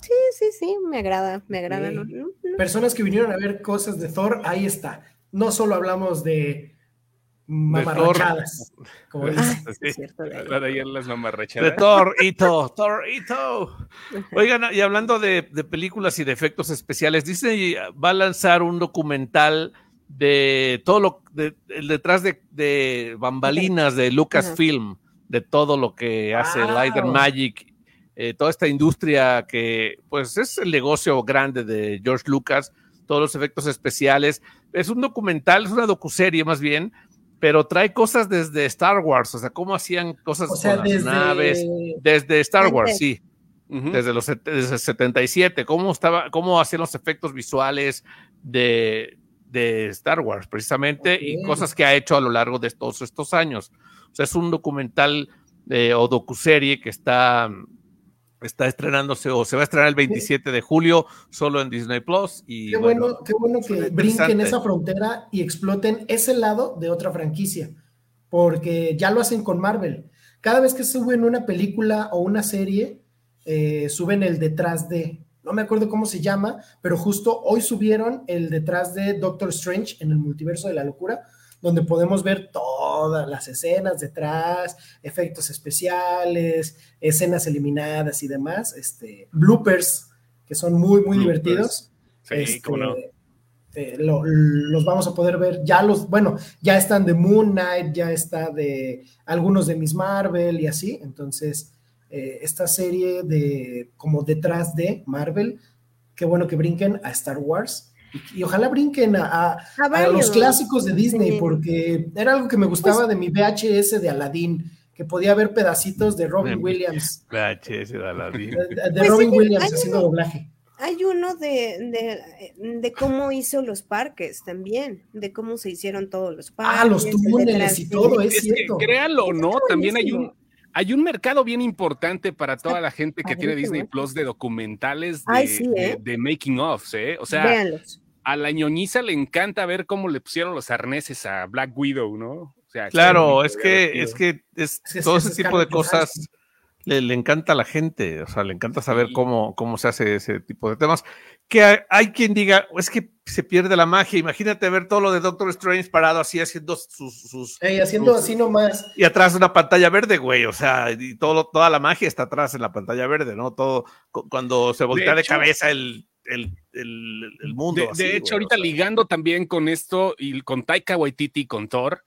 sí, sí, sí, me agrada, me agrada. Ok. no- no- no. Personas que vinieron a ver cosas de Thor, ahí está. No solo hablamos de mamarrachadas, como Ah, sí, de de las De mamarrachadas. Thor, Ito, Thor, Ito. Oigan, y hablando de, de películas y de efectos especiales, Disney va a lanzar un documental de todo lo de, detrás de, de bambalinas de Lucasfilm, de todo lo que hace Wow. Light and Magic, eh, toda esta industria que pues es el negocio grande de George Lucas, todos los efectos especiales. Es un documental, es una docuserie más bien, pero trae cosas desde Star Wars, o sea, cómo hacían cosas O sea, con las desde naves, desde Star Wars, sí. Desde los desde el 77, cómo estaba, cómo hacían los efectos visuales de, de Star Wars, precisamente, y cosas que ha hecho a lo largo de todos estos años. O sea, es un documental eh, o docuserie que está, está estrenándose o se va a estrenar el 27 de julio solo en Disney Plus. Y Qué bueno, bueno, qué bueno que brinquen esa frontera y exploten ese lado de otra franquicia, porque ya lo hacen con Marvel. Cada vez que suben una película o una serie, eh, suben el detrás de, no me acuerdo cómo se llama, pero justo hoy subieron el detrás de Doctor Strange en el multiverso de la locura, donde podemos ver todas las escenas detrás, efectos especiales, escenas eliminadas y demás, este, bloopers, que son muy, muy Bloopers. divertidos. Sí, Este, cómo no. eh, lo- los vamos a poder ver, ya los, bueno, ya están de Moon Knight, ya está de algunos de Miss Marvel y así, entonces eh, esta serie de como detrás de Marvel, qué bueno que brinquen a Star Wars y, y ojalá brinquen a, a- A a los clásicos de Disney, Sí. porque era algo que me gustaba de mi VHS de Aladdin, que podía ver pedacitos de Robin Williams, VHS de Aladdin. de, de Pues Robin hay Williams uno. haciendo doblaje. Hay uno de, de, de cómo hizo los parques también, de cómo se hicieron todos los parques. Ah, los el túneles y todo, es Es que, cierto. créanlo o no, también hay un. Hay un mercado bien importante para toda la gente que tiene. Disney Plus de documentales de, Ay, sí, de- ¿eh? de making ofs, ¿eh? O sea, Véanlos. a la ñoñiza le encanta ver cómo le pusieron los arneses a Black Widow, ¿no? O sea, Claro, es que, es que es, todo es ese tipo de cosas le, le encanta a la gente, o sea, le encanta saber Sí. cómo, cómo se hace ese tipo de temas. Que hay, quien diga, es que se pierde la magia, imagínate ver todo lo de Doctor Strange parado así haciendo sus... sus Ey, haciendo sus- así nomás. y atrás una pantalla verde, güey, o sea, y todo, lo- toda la magia está atrás en la pantalla verde, ¿no? Todo, cu- cuando se voltea de, hecho- cabeza el, el, el, el mundo. De, así, de güey, hecho, o ahorita sea. ligando también con esto y con Taika Waititi y con Thor,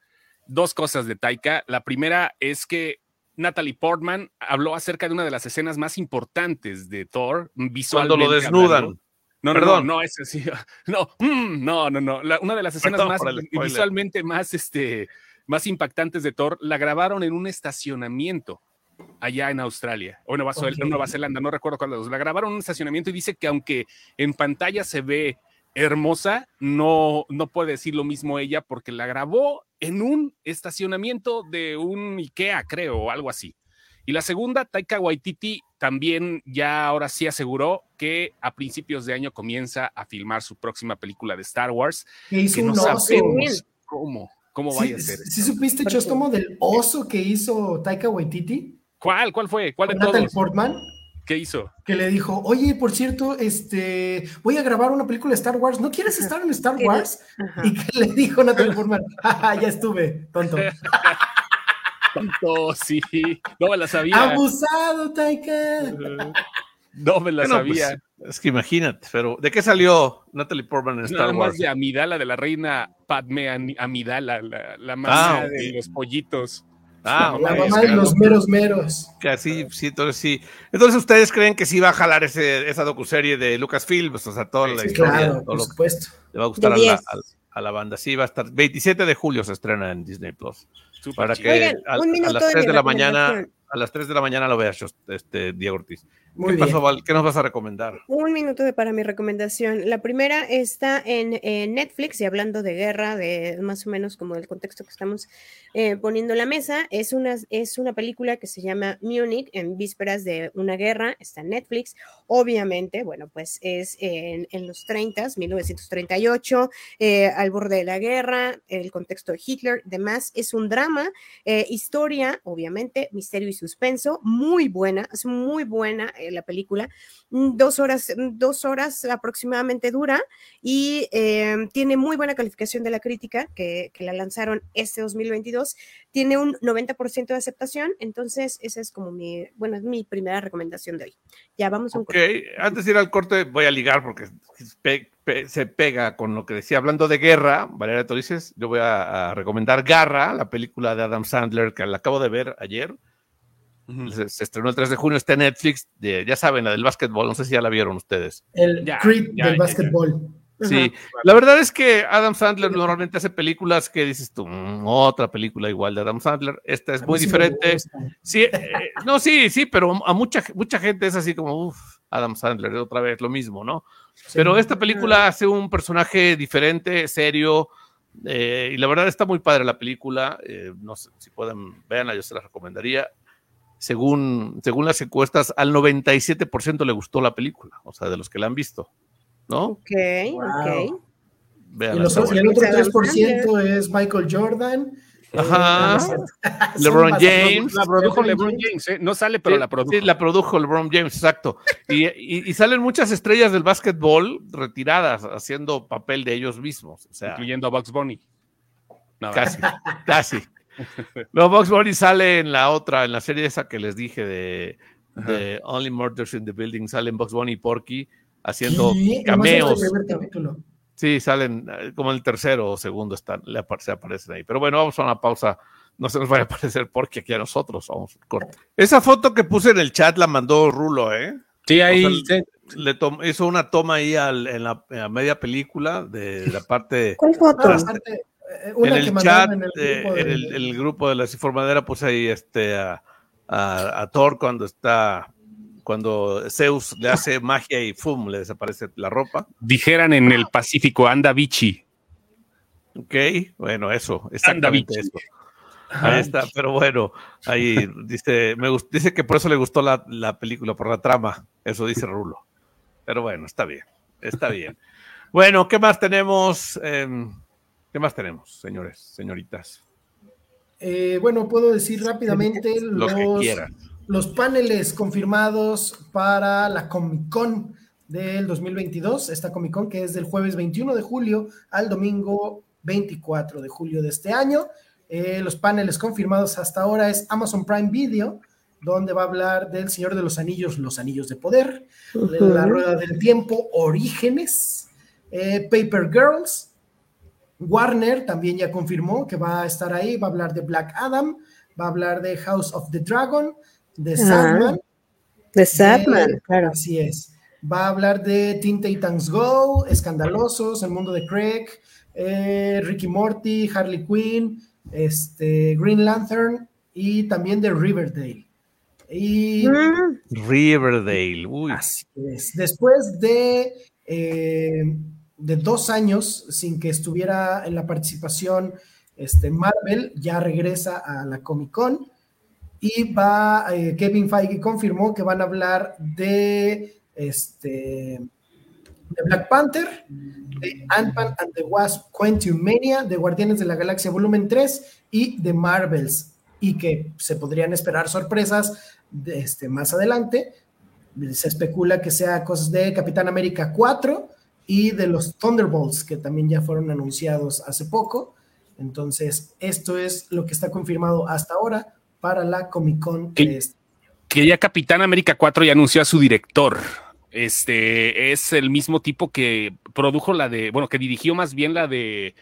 dos cosas de Taika. La primera es que Natalie Portman habló acerca de una de las escenas más importantes de Thor, visualmente. Cuando lo desnudan. hablando. No, no, Perdón. no, no, es así. No, mm, no, no, no. La- una de las escenas Perdón más visualmente más este más impactantes de Thor, la grabaron en un estacionamiento allá en Australia o Nueva, Nueva Zelanda, no recuerdo cuál de los. La grabaron en un estacionamiento y dice que aunque en pantalla se ve hermosa, no, no puede decir lo mismo ella porque la grabó en un estacionamiento de un IKEA, creo, o algo así. Y la segunda, Taika Waititi también ya ahora sí aseguró que a principios de año comienza a filmar su próxima película de Star Wars. Que hizo no sabemos cómo, cómo vaya a ser. ¿Sí supiste, Chostomo, del oso que hizo Taika Waititi? ¿Cuál? ¿Cuál fue? ¿Cuál de Natalie Portman. ¿Qué hizo? Que le dijo, oye, por cierto, este, voy a grabar una película de Star Wars, ¿no quieres estar en Star Wars? Y que le dijo Natalie Portman, ya estuve, tonto. sí, no me la sabía. Abusado, Taika. No me la pues, sabía. es que imagínate, pero ¿de qué salió Natalie Portman en Star Nada Wars? más de Amidala, de la reina Padme Amidala, la, la mamá Ah, de los pollitos. Ah, La mamá es de los meros meros. así, sí, entonces sí. Entonces ustedes creen que sí va a jalar ese, esa docuserie de Lucasfilm, pues, o sea, toda la Sí, historia, claro, todo por lo supuesto. le va a gustar a la, 10. a- a la banda. Sí, va a estar 27 de julio se estrena en Disney Plus. Súper Para chido. que Oigan, a, un a minuto las de 3 mi de la mañana, a las 3 de la mañana lo veas, este Diego Ortiz. Muy ¿Qué bien. pasó, Val? ¿Qué nos vas a recomendar? Un minuto de para mi recomendación. La primera está en, en Netflix y hablando de guerra, de más o menos como el contexto que estamos eh, poniendo en la mesa, es una, es una película que se llama Munich en vísperas de una guerra, está en Netflix. Obviamente, bueno, pues es en, los 30, 1938, eh, al borde de la guerra, el contexto de Hitler, demás. Es un drama, eh, historia, obviamente, misterio y suspenso, muy buena, es muy buena la película. Mm, Dos horas, mm, dos horas aproximadamente dura y tiene muy buena calificación de la crítica que, que la lanzaron este 2022. Tiene un 90% de aceptación, entonces esa es como mi, bueno, es mi primera recomendación de hoy. Ya vamos a un Ok, antes de ir al corte voy a ligar porque pe- pe- se pega con lo que decía. Hablando de guerra, Valeria Torices, yo voy a, a recomendar Garra, la película de Adam Sandler que la acabo de ver ayer. Se, se estrenó el 3 de junio, está en Netflix. de- ya saben, la del básquetbol, no sé si ya la vieron ustedes. El Ya, Creed ya, del ya, ya. básquetbol. Sí, la verdad es que Adam Sandler normalmente hace películas que dices tú, "Mm, otra película igual de Adam Sandler. Esta es muy sí diferente. Sí, eh, no, sí, sí, pero a mucha, mucha gente es así como, uff, Adam Sandler, otra vez lo mismo, ¿no? Sí. Pero esta película hace un personaje diferente, serio, eh, y la verdad está muy padre la película. eh, no sé si pueden, véanla, yo se la recomendaría. Según, según las encuestas, al 97% le gustó la película, o sea, de los que la han visto, ¿no? Ok, Wow. ok. Y, los- y el otro Adam 3% es Michael Jordan. Ajá. Eh, LeBron James. La produjo LeBron James, ¿eh? No sale, pero Sí, la produjo. Sí, la produjo LeBron James, exacto. Y, y- y salen muchas estrellas del básquetbol retiradas haciendo papel de ellos mismos. O sea, incluyendo a Bugs Bunny. No, casi, casi. No, Box Bunny sale en la otra, en la serie esa que les dije de, de Only Murders in the Building, salen Box Bunny y Porky haciendo en el cameos. Sí, salen eh, como el tercero o segundo están, le se aparecen ahí. Pero bueno, vamos a una pausa. No se nos vaya a aparecer Porky aquí a nosotros. Vamos, corte. Esa foto que puse en el chat la mandó Rulo, ¿eh? Sí, ahí ahí. sea, Le tom- hizo una toma ahí al- en, la, en la media película de la parte. ¿Cuál foto? Ah, eh, en que el chat, en el grupo en de- el, el grupo de la informadera, puse ahí este, a, a- a Thor cuando está, cuando Zeus le hace magia y ¡fum! le desaparece la ropa. Dijeran en el Pacífico, anda bichi. Ok, bueno, eso, exactamente bichi. eso. Ahí está, pero bueno, ahí dice, me dice que por eso le gustó la, la película, por la trama, eso dice Rulo. Pero bueno, está bien, está bien. Bueno, ¿qué más tenemos? Em, ¿Qué más tenemos, señores, señoritas? Eh, bueno, puedo decir rápidamente Lo que los, quieran. Los paneles confirmados para la Comic Con del 2022. Esta Comic Con que es del jueves 21 de julio al domingo 24 de julio de este año. Eh, los paneles confirmados hasta ahora es Amazon Prime Video, donde va a hablar del Señor de los Anillos, Los Anillos de Poder, de La Rueda del Tiempo, Orígenes, eh, Paper Girls, Warner también ya confirmó que va a estar ahí, va a hablar de Black Adam, va a hablar de House of the Dragon, de Sandman, De claro. así es. Va a hablar de Teen Titans Go, Escandalosos, El Mundo de Craig, eh, Ricky Morty, Harley Quinn, este, Green Lantern y también de Riverdale. Y Mm, Riverdale, uy. así es. Después de, eh, de dos años sin que estuviera en la participación este, Marvel, ya regresa a la Comic Con y va, eh, Kevin Feige confirmó que van a hablar de, este, de Black Panther, de Ant-Man and the Wasp Quantumania, de Guardianes de la Galaxia Volumen 3 y de Marvels, y que se podrían esperar sorpresas este, más adelante. Se especula que sea cosas de Capitán América 4 y de los Thunderbolts, que también ya fueron anunciados hace poco. Entonces, esto es lo que está confirmado hasta ahora para la Comic Con. ¿Qué? de este- Que ya Capitán América 4 ya anunció a su director. Este es el mismo tipo que produjo la de, bueno, que dirigió más bien la de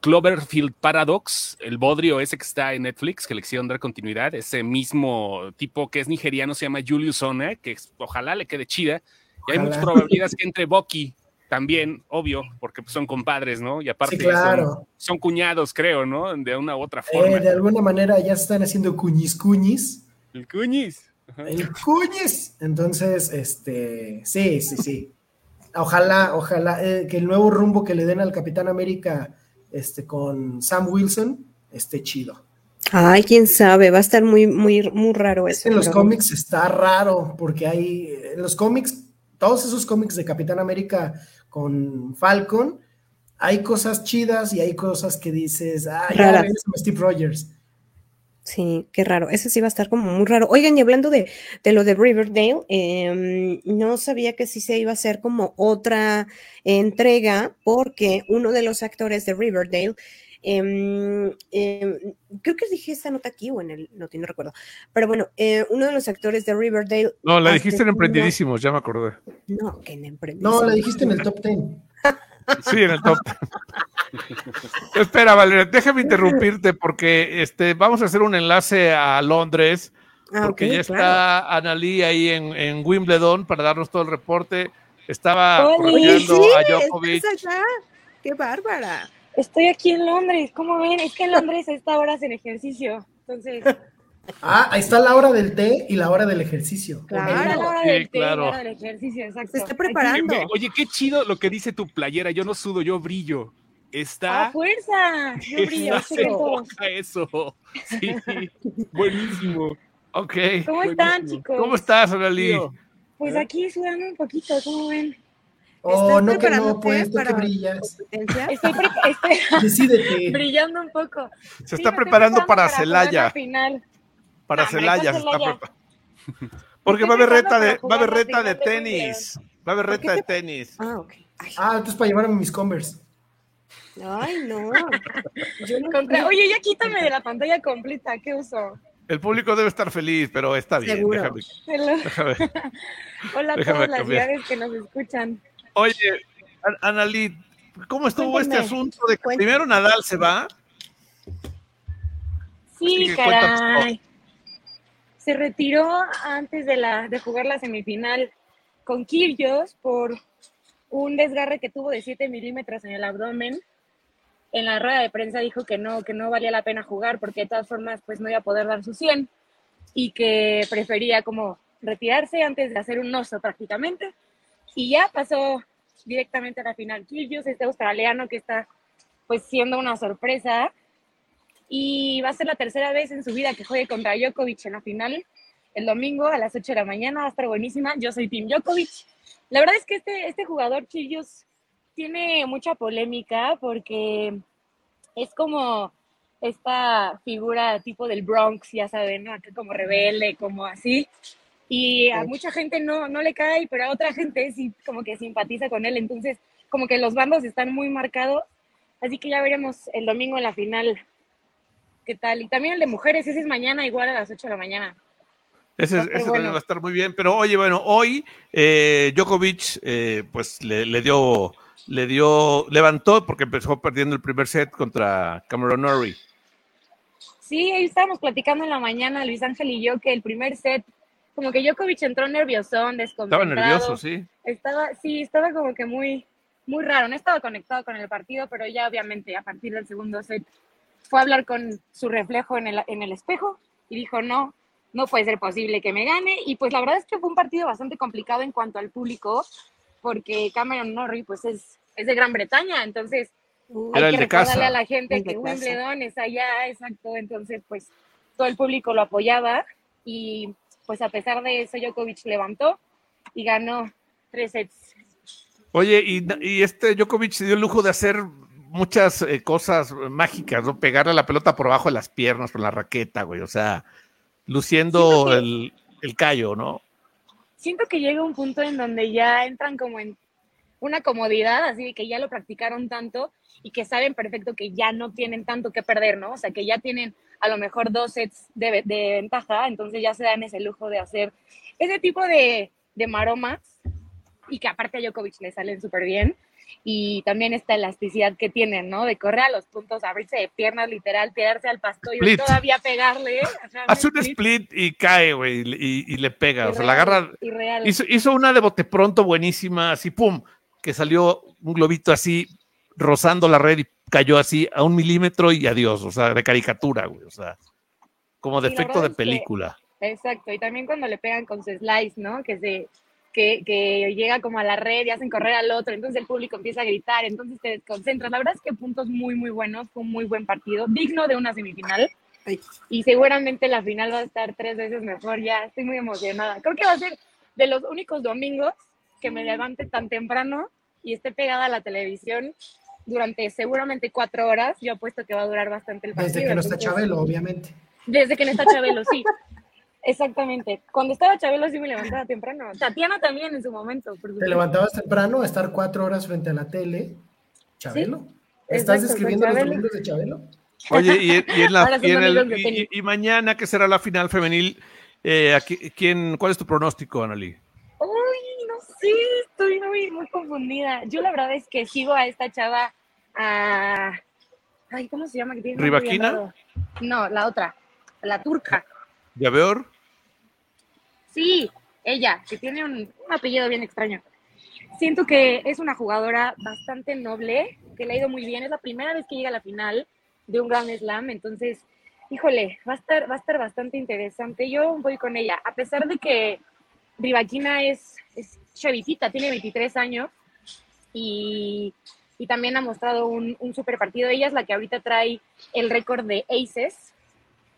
Cloverfield Paradox, el bodrio ese que está en Netflix, que le quisieron dar continuidad. Ese mismo tipo que es nigeriano se llama Julius One, que ojalá le quede chida. Y hay muchas probabilidades que entre Bucky también, obvio, porque pues, son compadres, ¿no? Y aparte Sí, claro. son, son cuñados, creo, ¿no? De una u otra Eh, forma. de alguna manera ya se están haciendo cuñis cuñis. El cuñis. Ajá. El cuñis. Entonces, este, sí, sí, sí. Ojalá, ojalá eh, que el nuevo rumbo que le den al Capitán América este, con Sam Wilson esté chido. Ay, quién sabe, va a estar muy, muy, muy raro eso. En los pero- cómics está raro, porque hay, en los cómics, todos esos cómics de Capitán América con Falcon, hay cosas chidas y hay cosas que dices, ah, ya Steve Rogers. Sí, qué raro. Eso sí va a estar como muy raro. Oigan, y hablando de, de lo de Riverdale, em, no sabía que sí se iba a hacer como otra entrega, porque uno de los actores de Riverdale, em, em, creo que dije esta nota aquí o en el, no, no recuerdo, pero bueno, eh, uno de los actores de Riverdale. No, la dijiste en Emprendidísimos, ya me acordé. No, que en No, Emprendidísimos. la dijiste en el top 10. Sí, en el top. Espera, Valeria, déjame interrumpirte porque este, vamos a hacer un enlace a Londres, Ah, porque ok, ya claro. está Analí ahí en, en Wimbledon para darnos todo el reporte. Estaba corriendo Oye, a sí, Djokovic. Qué bárbara. Estoy aquí en Londres, ¿cómo ven? Es que en Londres a esta hora hacen ejercicio. Entonces, Ah, ahí está la hora del té y la hora del ejercicio. Claro. la hora Sí, del té, claro. la hora del ejercicio, exacto. Se está preparando. Oye, qué chido lo que dice tu playera. Yo no sudo, yo brillo. Está. ¡A fuerza! Yo brillo, eso. Sí, buenísimo. Ok. ¿Cómo están, Buenísimo. chicos? ¿Cómo estás, Analí? Pues aquí sudando un poquito, ¿cómo ven? Oh, ¿Estás no que no, pues, tú que para- brillas. Estoy, pre- estoy Decídete. brillando un poco. Se está preparando para Celaya. final. Para Ah, Celaya se está preparando. Porque va a haber reta de, va a haber reta de tenis. Va a haber ¿Por qué reta de te- tenis. Ah, ok. Ay, Ah, entonces para llevarme mis Converse. ay, no. Yo no Contra- Oye, ya quítame de la pantalla completa, ¿qué uso? El público debe estar feliz, pero está bien. Seguro. déjame- déjame. Hola a todas las ciudades que nos escuchan. Oye, An- Analí, ¿cómo estuvo este asunto de que Cuéntame. primero Nadal se va? Sí, que caray. Se retiró antes de, la, de jugar la semifinal con Kyrgios por un desgarre que tuvo de 7 milímetros en el abdomen. En la rueda de prensa dijo que no, que no valía la pena jugar porque de todas formas pues no iba a poder dar su 100 y que prefería como retirarse antes de hacer un oso prácticamente. Y ya pasó directamente a la final. Kyrgios, este australiano que está pues siendo una sorpresa y va a ser la tercera vez en su vida que juegue contra Djokovic en la final. El domingo a las 8 de la mañana va a estar buenísima. Yo soy Team Djokovic. La verdad es que este, este jugador, Chillos, tiene mucha polémica porque es como esta figura tipo del Bronx, ya saben, ¿no? Como rebelde, como así. Y a mucha gente no, no le cae, pero a otra gente sí como que simpatiza con él. Entonces, como que los bandos están muy marcados. Así que ya veremos el domingo en la final qué tal. Y también el de mujeres, ese es mañana igual a las 8 de la mañana. Ese, Va a ese estar también va a estar muy bien. Pero oye, bueno, hoy eh, Djokovic eh, pues le, le dio, le dio, levantó porque empezó perdiendo el primer set contra Cameron Norrie. Sí, ahí estábamos platicando en la mañana, Luis Ángel y yo, que el primer set, como que Djokovic entró nerviosón, Estaba desconcentrado. nervioso, sí. Estaba, sí, estaba como que muy, muy raro. No estaba conectado con el partido, pero ya obviamente a partir del segundo set fue a hablar con su reflejo en el, en el espejo y dijo, no, no puede ser posible que me gane. Y pues la verdad es que fue un partido bastante complicado en cuanto al público, porque Cameron Norrie pues es, es de Gran Bretaña, entonces Era hay que casa. recordarle a la gente El que. Wimbledon es allá, exacto, entonces pues todo el público lo apoyaba y pues a pesar de eso Djokovic levantó y ganó tres sets. Oye, y, y este Djokovic se dio el lujo de hacer muchas eh, cosas mágicas, ¿no? Pegarle la pelota por abajo de las piernas con la raqueta, güey. O sea, luciendo que- el, el callo, ¿no? Siento que llega un punto en donde ya entran como en una comodidad, así de que ya lo practicaron tanto y que saben perfecto que ya no tienen tanto que perder, ¿no? O sea, que ya tienen a lo mejor dos sets de, de ventaja, entonces ya se dan ese lujo de hacer ese tipo de, de maromas y que aparte a Djokovic le salen súper bien. Y también esta elasticidad que tienen, ¿no? De correr a los puntos, abrirse de piernas, literal, tirarse al pasto y todavía pegarle. ajá, Hace un split y cae, güey, y, y le pega. O sea, la agarra. irreal. Hizo, hizo una de bote pronto buenísima, así, pum, que salió un globito así, rozando la red y cayó así a un milímetro y adiós. O sea, de caricatura, güey. O sea, como de Sí, efecto de es que- película. Exacto, y también cuando le pegan con su slice, ¿no? Que se que, que llega como a la red y hacen correr al otro, entonces el público empieza a gritar, entonces te desconcentras. La verdad es que puntos muy, muy buenos, fue un muy buen partido, digno de una semifinal. Y seguramente la final va a estar tres veces mejor, ya estoy muy emocionada. Creo que va a ser de los únicos domingos que me levante tan temprano y esté pegada a la televisión durante seguramente cuatro horas. Yo apuesto que va a durar bastante el partido. Desde que no está Chabelo, obviamente. desde que no está Chabelo, sí. Exactamente. Cuando estaba Chabelo sí me levantaba temprano. Tatiana también en su momento, por Te levantabas temprano a estar cuatro horas frente a la tele. Chabelo. ¿Estás exacto, describiendo con los domingos de Chabelo? Oye, y, y en la- y en el- y- y- mañana, que será la final femenil, eh, aquí- ¿quién, ¿cuál es tu pronóstico, Analí? Uy, no sé, estoy muy, muy confundida. Yo la verdad es que sigo a esta chava, a... Ay, ¿cómo se llama? ¿Rivaquina? No, la otra, la turca. ¿Llaveor? Sí, ella, que tiene un, un apellido bien extraño. Siento que es una jugadora bastante noble, que le ha ido muy bien. Es la primera vez que llega a la final de un Grand Slam, entonces, híjole, va a estar, va a estar bastante interesante. Yo voy con ella, a pesar de que Rivaquina es, es chavicita, tiene 23 años y, y también ha mostrado un, un super partido. Ella es la que ahorita trae el récord de aces,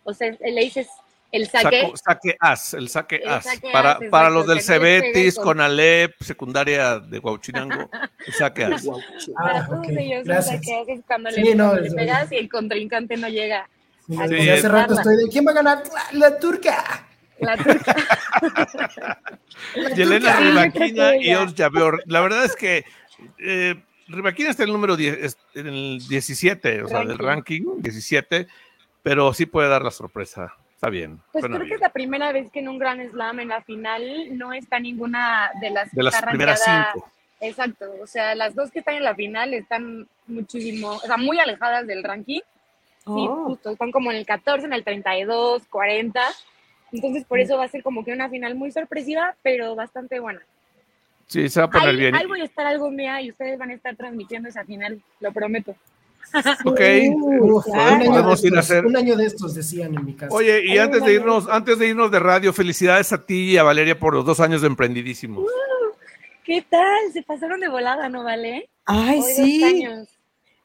o sea, el aces, el saque. Saco- saque as, el saque El as. saque para, as, para exacto, los del Cebetis, con- Alep, secundaria de Huachinango, el saque as. Para Ah, todos ok. ellos, Gracias. o sea, que haces cuando Sí, le, no, le es- pegas y el contrincante no llega. Sí, Así desde es. hace rato estoy de ¿quién va a ganar? La turca. La turca. Yelena. Rivaquina Sí, y. Os Llaveor. La verdad es que eh, Rivaquina está en el número 10, es- en el 17, o sea, del ranking 17, pero sí puede dar la sorpresa. Está bien. Pues creo que es la primera vez que en un Grand Slam en la final no está ninguna de las que De las está primeras cinco. Exacto, o sea, las dos que están en la final están muchísimo, o sea, muy alejadas del ranking. Sí, Oh. justo, están como en el 14, en el 32, 40. Entonces, por eso va a ser como que una final muy sorpresiva, pero bastante buena. Sí, se va a poner Ahí, bien. ahí voy a estar algún día y ustedes van a estar transmitiendo esa final, lo prometo. Ok. Claro. un, año de Podemos ir a estos, hacer- un año de estos decían en mi casa. Oye, y Hay antes de irnos, antes de irnos de radio, felicidades a ti y a Valeria por los dos años de emprendidísimos. ¿Qué tal? Se pasaron de volada, ¿no vale? Ay, Hoy dos sí, años.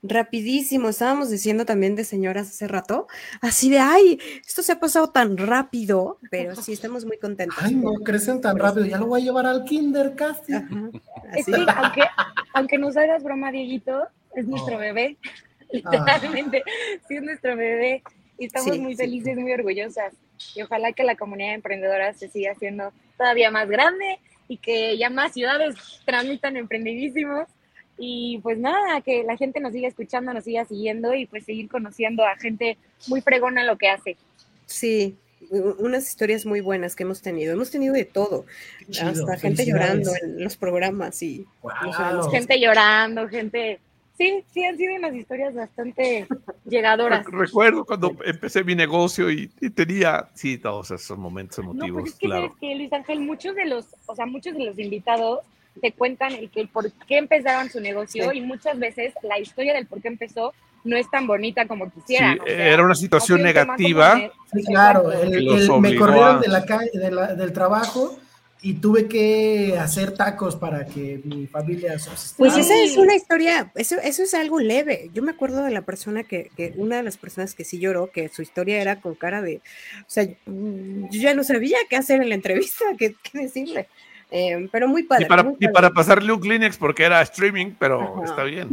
Rapidísimo. Estábamos diciendo también de señoras hace rato, así de, ay, esto se ha pasado tan rápido, pero sí estamos muy contentos. Ay, no crecen tan rápido, ya lo voy a llevar al kinder casi. Ajá, así. aunque, aunque nos hagas broma, Dieguito, es nuestro Oh. bebé. Literalmente, sí es nuestro bebé. Y estamos Sí, muy sí. felices, muy orgullosas. Y ojalá que la comunidad emprendedora se siga haciendo todavía más grande y que ya más ciudades transmitan emprendidísimos. Y pues nada, que la gente nos siga escuchando, nos siga siguiendo y pues seguir conociendo a gente muy fregona en lo que hace. Sí, unas historias muy buenas que hemos tenido. Hemos tenido de todo, chido, hasta gente llorando en los programas y no Wow. Gente llorando, gente... Sí, sí, han sido unas historias bastante llegadoras. Re- Recuerdo cuando empecé mi negocio y, y tenía, sí, todos esos momentos No, emotivos, pues es que claro. que Luis Ángel, muchos de los, o sea, muchos de los invitados te cuentan el que el por qué empezaron su negocio Sí. y muchas veces la historia del por qué empezó no es tan bonita como quisiera. Sí, era una situación negativa. Sí, claro, el, el, me corrieron de la calle, de la, del trabajo y tuve que hacer tacos para que mi familia. Pues esa es una historia, eso, eso es algo leve. Yo me acuerdo de la persona que, que, una de las personas que sí lloró, que su historia era con cara de, o sea, yo ya no sabía qué hacer en la entrevista, qué, qué decirle. Eh, pero muy padre. Y para, muy y para pasarle un Kleenex porque era streaming, pero Ajá. está bien.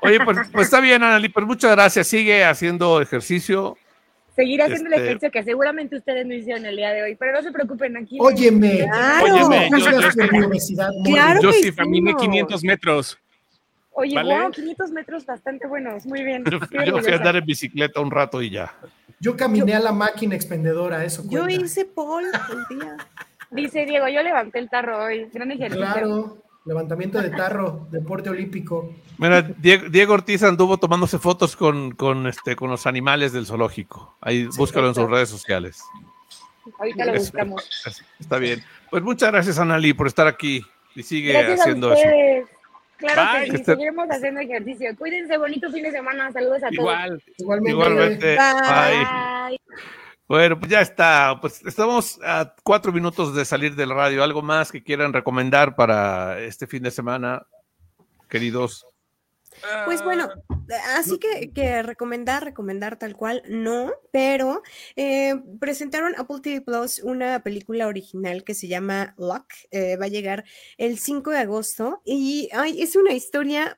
Oye, pues, pues está bien, Anali, pues muchas gracias. Sigue haciendo ejercicio seguir haciendo este... el ejercicio que seguramente ustedes no hicieron el día de hoy, pero no se preocupen aquí. Óyeme, claro, Óyeme yo, yo, yo, claro yo que sí caminé 500 metros. Oye, ¿Vale? wow, 500 metros bastante buenos, muy bien. Yo, yo fui a andar en bicicleta un rato y ya. Yo caminé a la máquina expendedora, eso Yo hice pole el día. Dice Diego, yo levanté el tarro hoy, gran ejercicio. Claro, levantamiento de tarro, deporte olímpico. Mira, Diego, Diego, Ortiz anduvo tomándose fotos con, con, este, con los animales del zoológico. Ahí sí, búscalo en sus redes sociales. Ahorita lo buscamos. es- Está bien. Pues muchas gracias, Anali, por estar aquí y sigue Gracias haciendo a eso. Claro Bye. que sí, Este- seguiremos haciendo ejercicio. Cuídense, bonito fin de semana. Saludos a todos. Igual. Igualmente. Igualmente. Bye. Bye. Bueno, pues ya está. Pues estamos a cuatro minutos de salir del radio. ¿Algo más que quieran recomendar para este fin de semana, queridos? Pues bueno, así que, que recomendar, recomendar tal cual, no, pero eh, presentaron Apple TV Plus una película original que se llama Luck, eh, va a llegar el 5 de agosto y ay, es una historia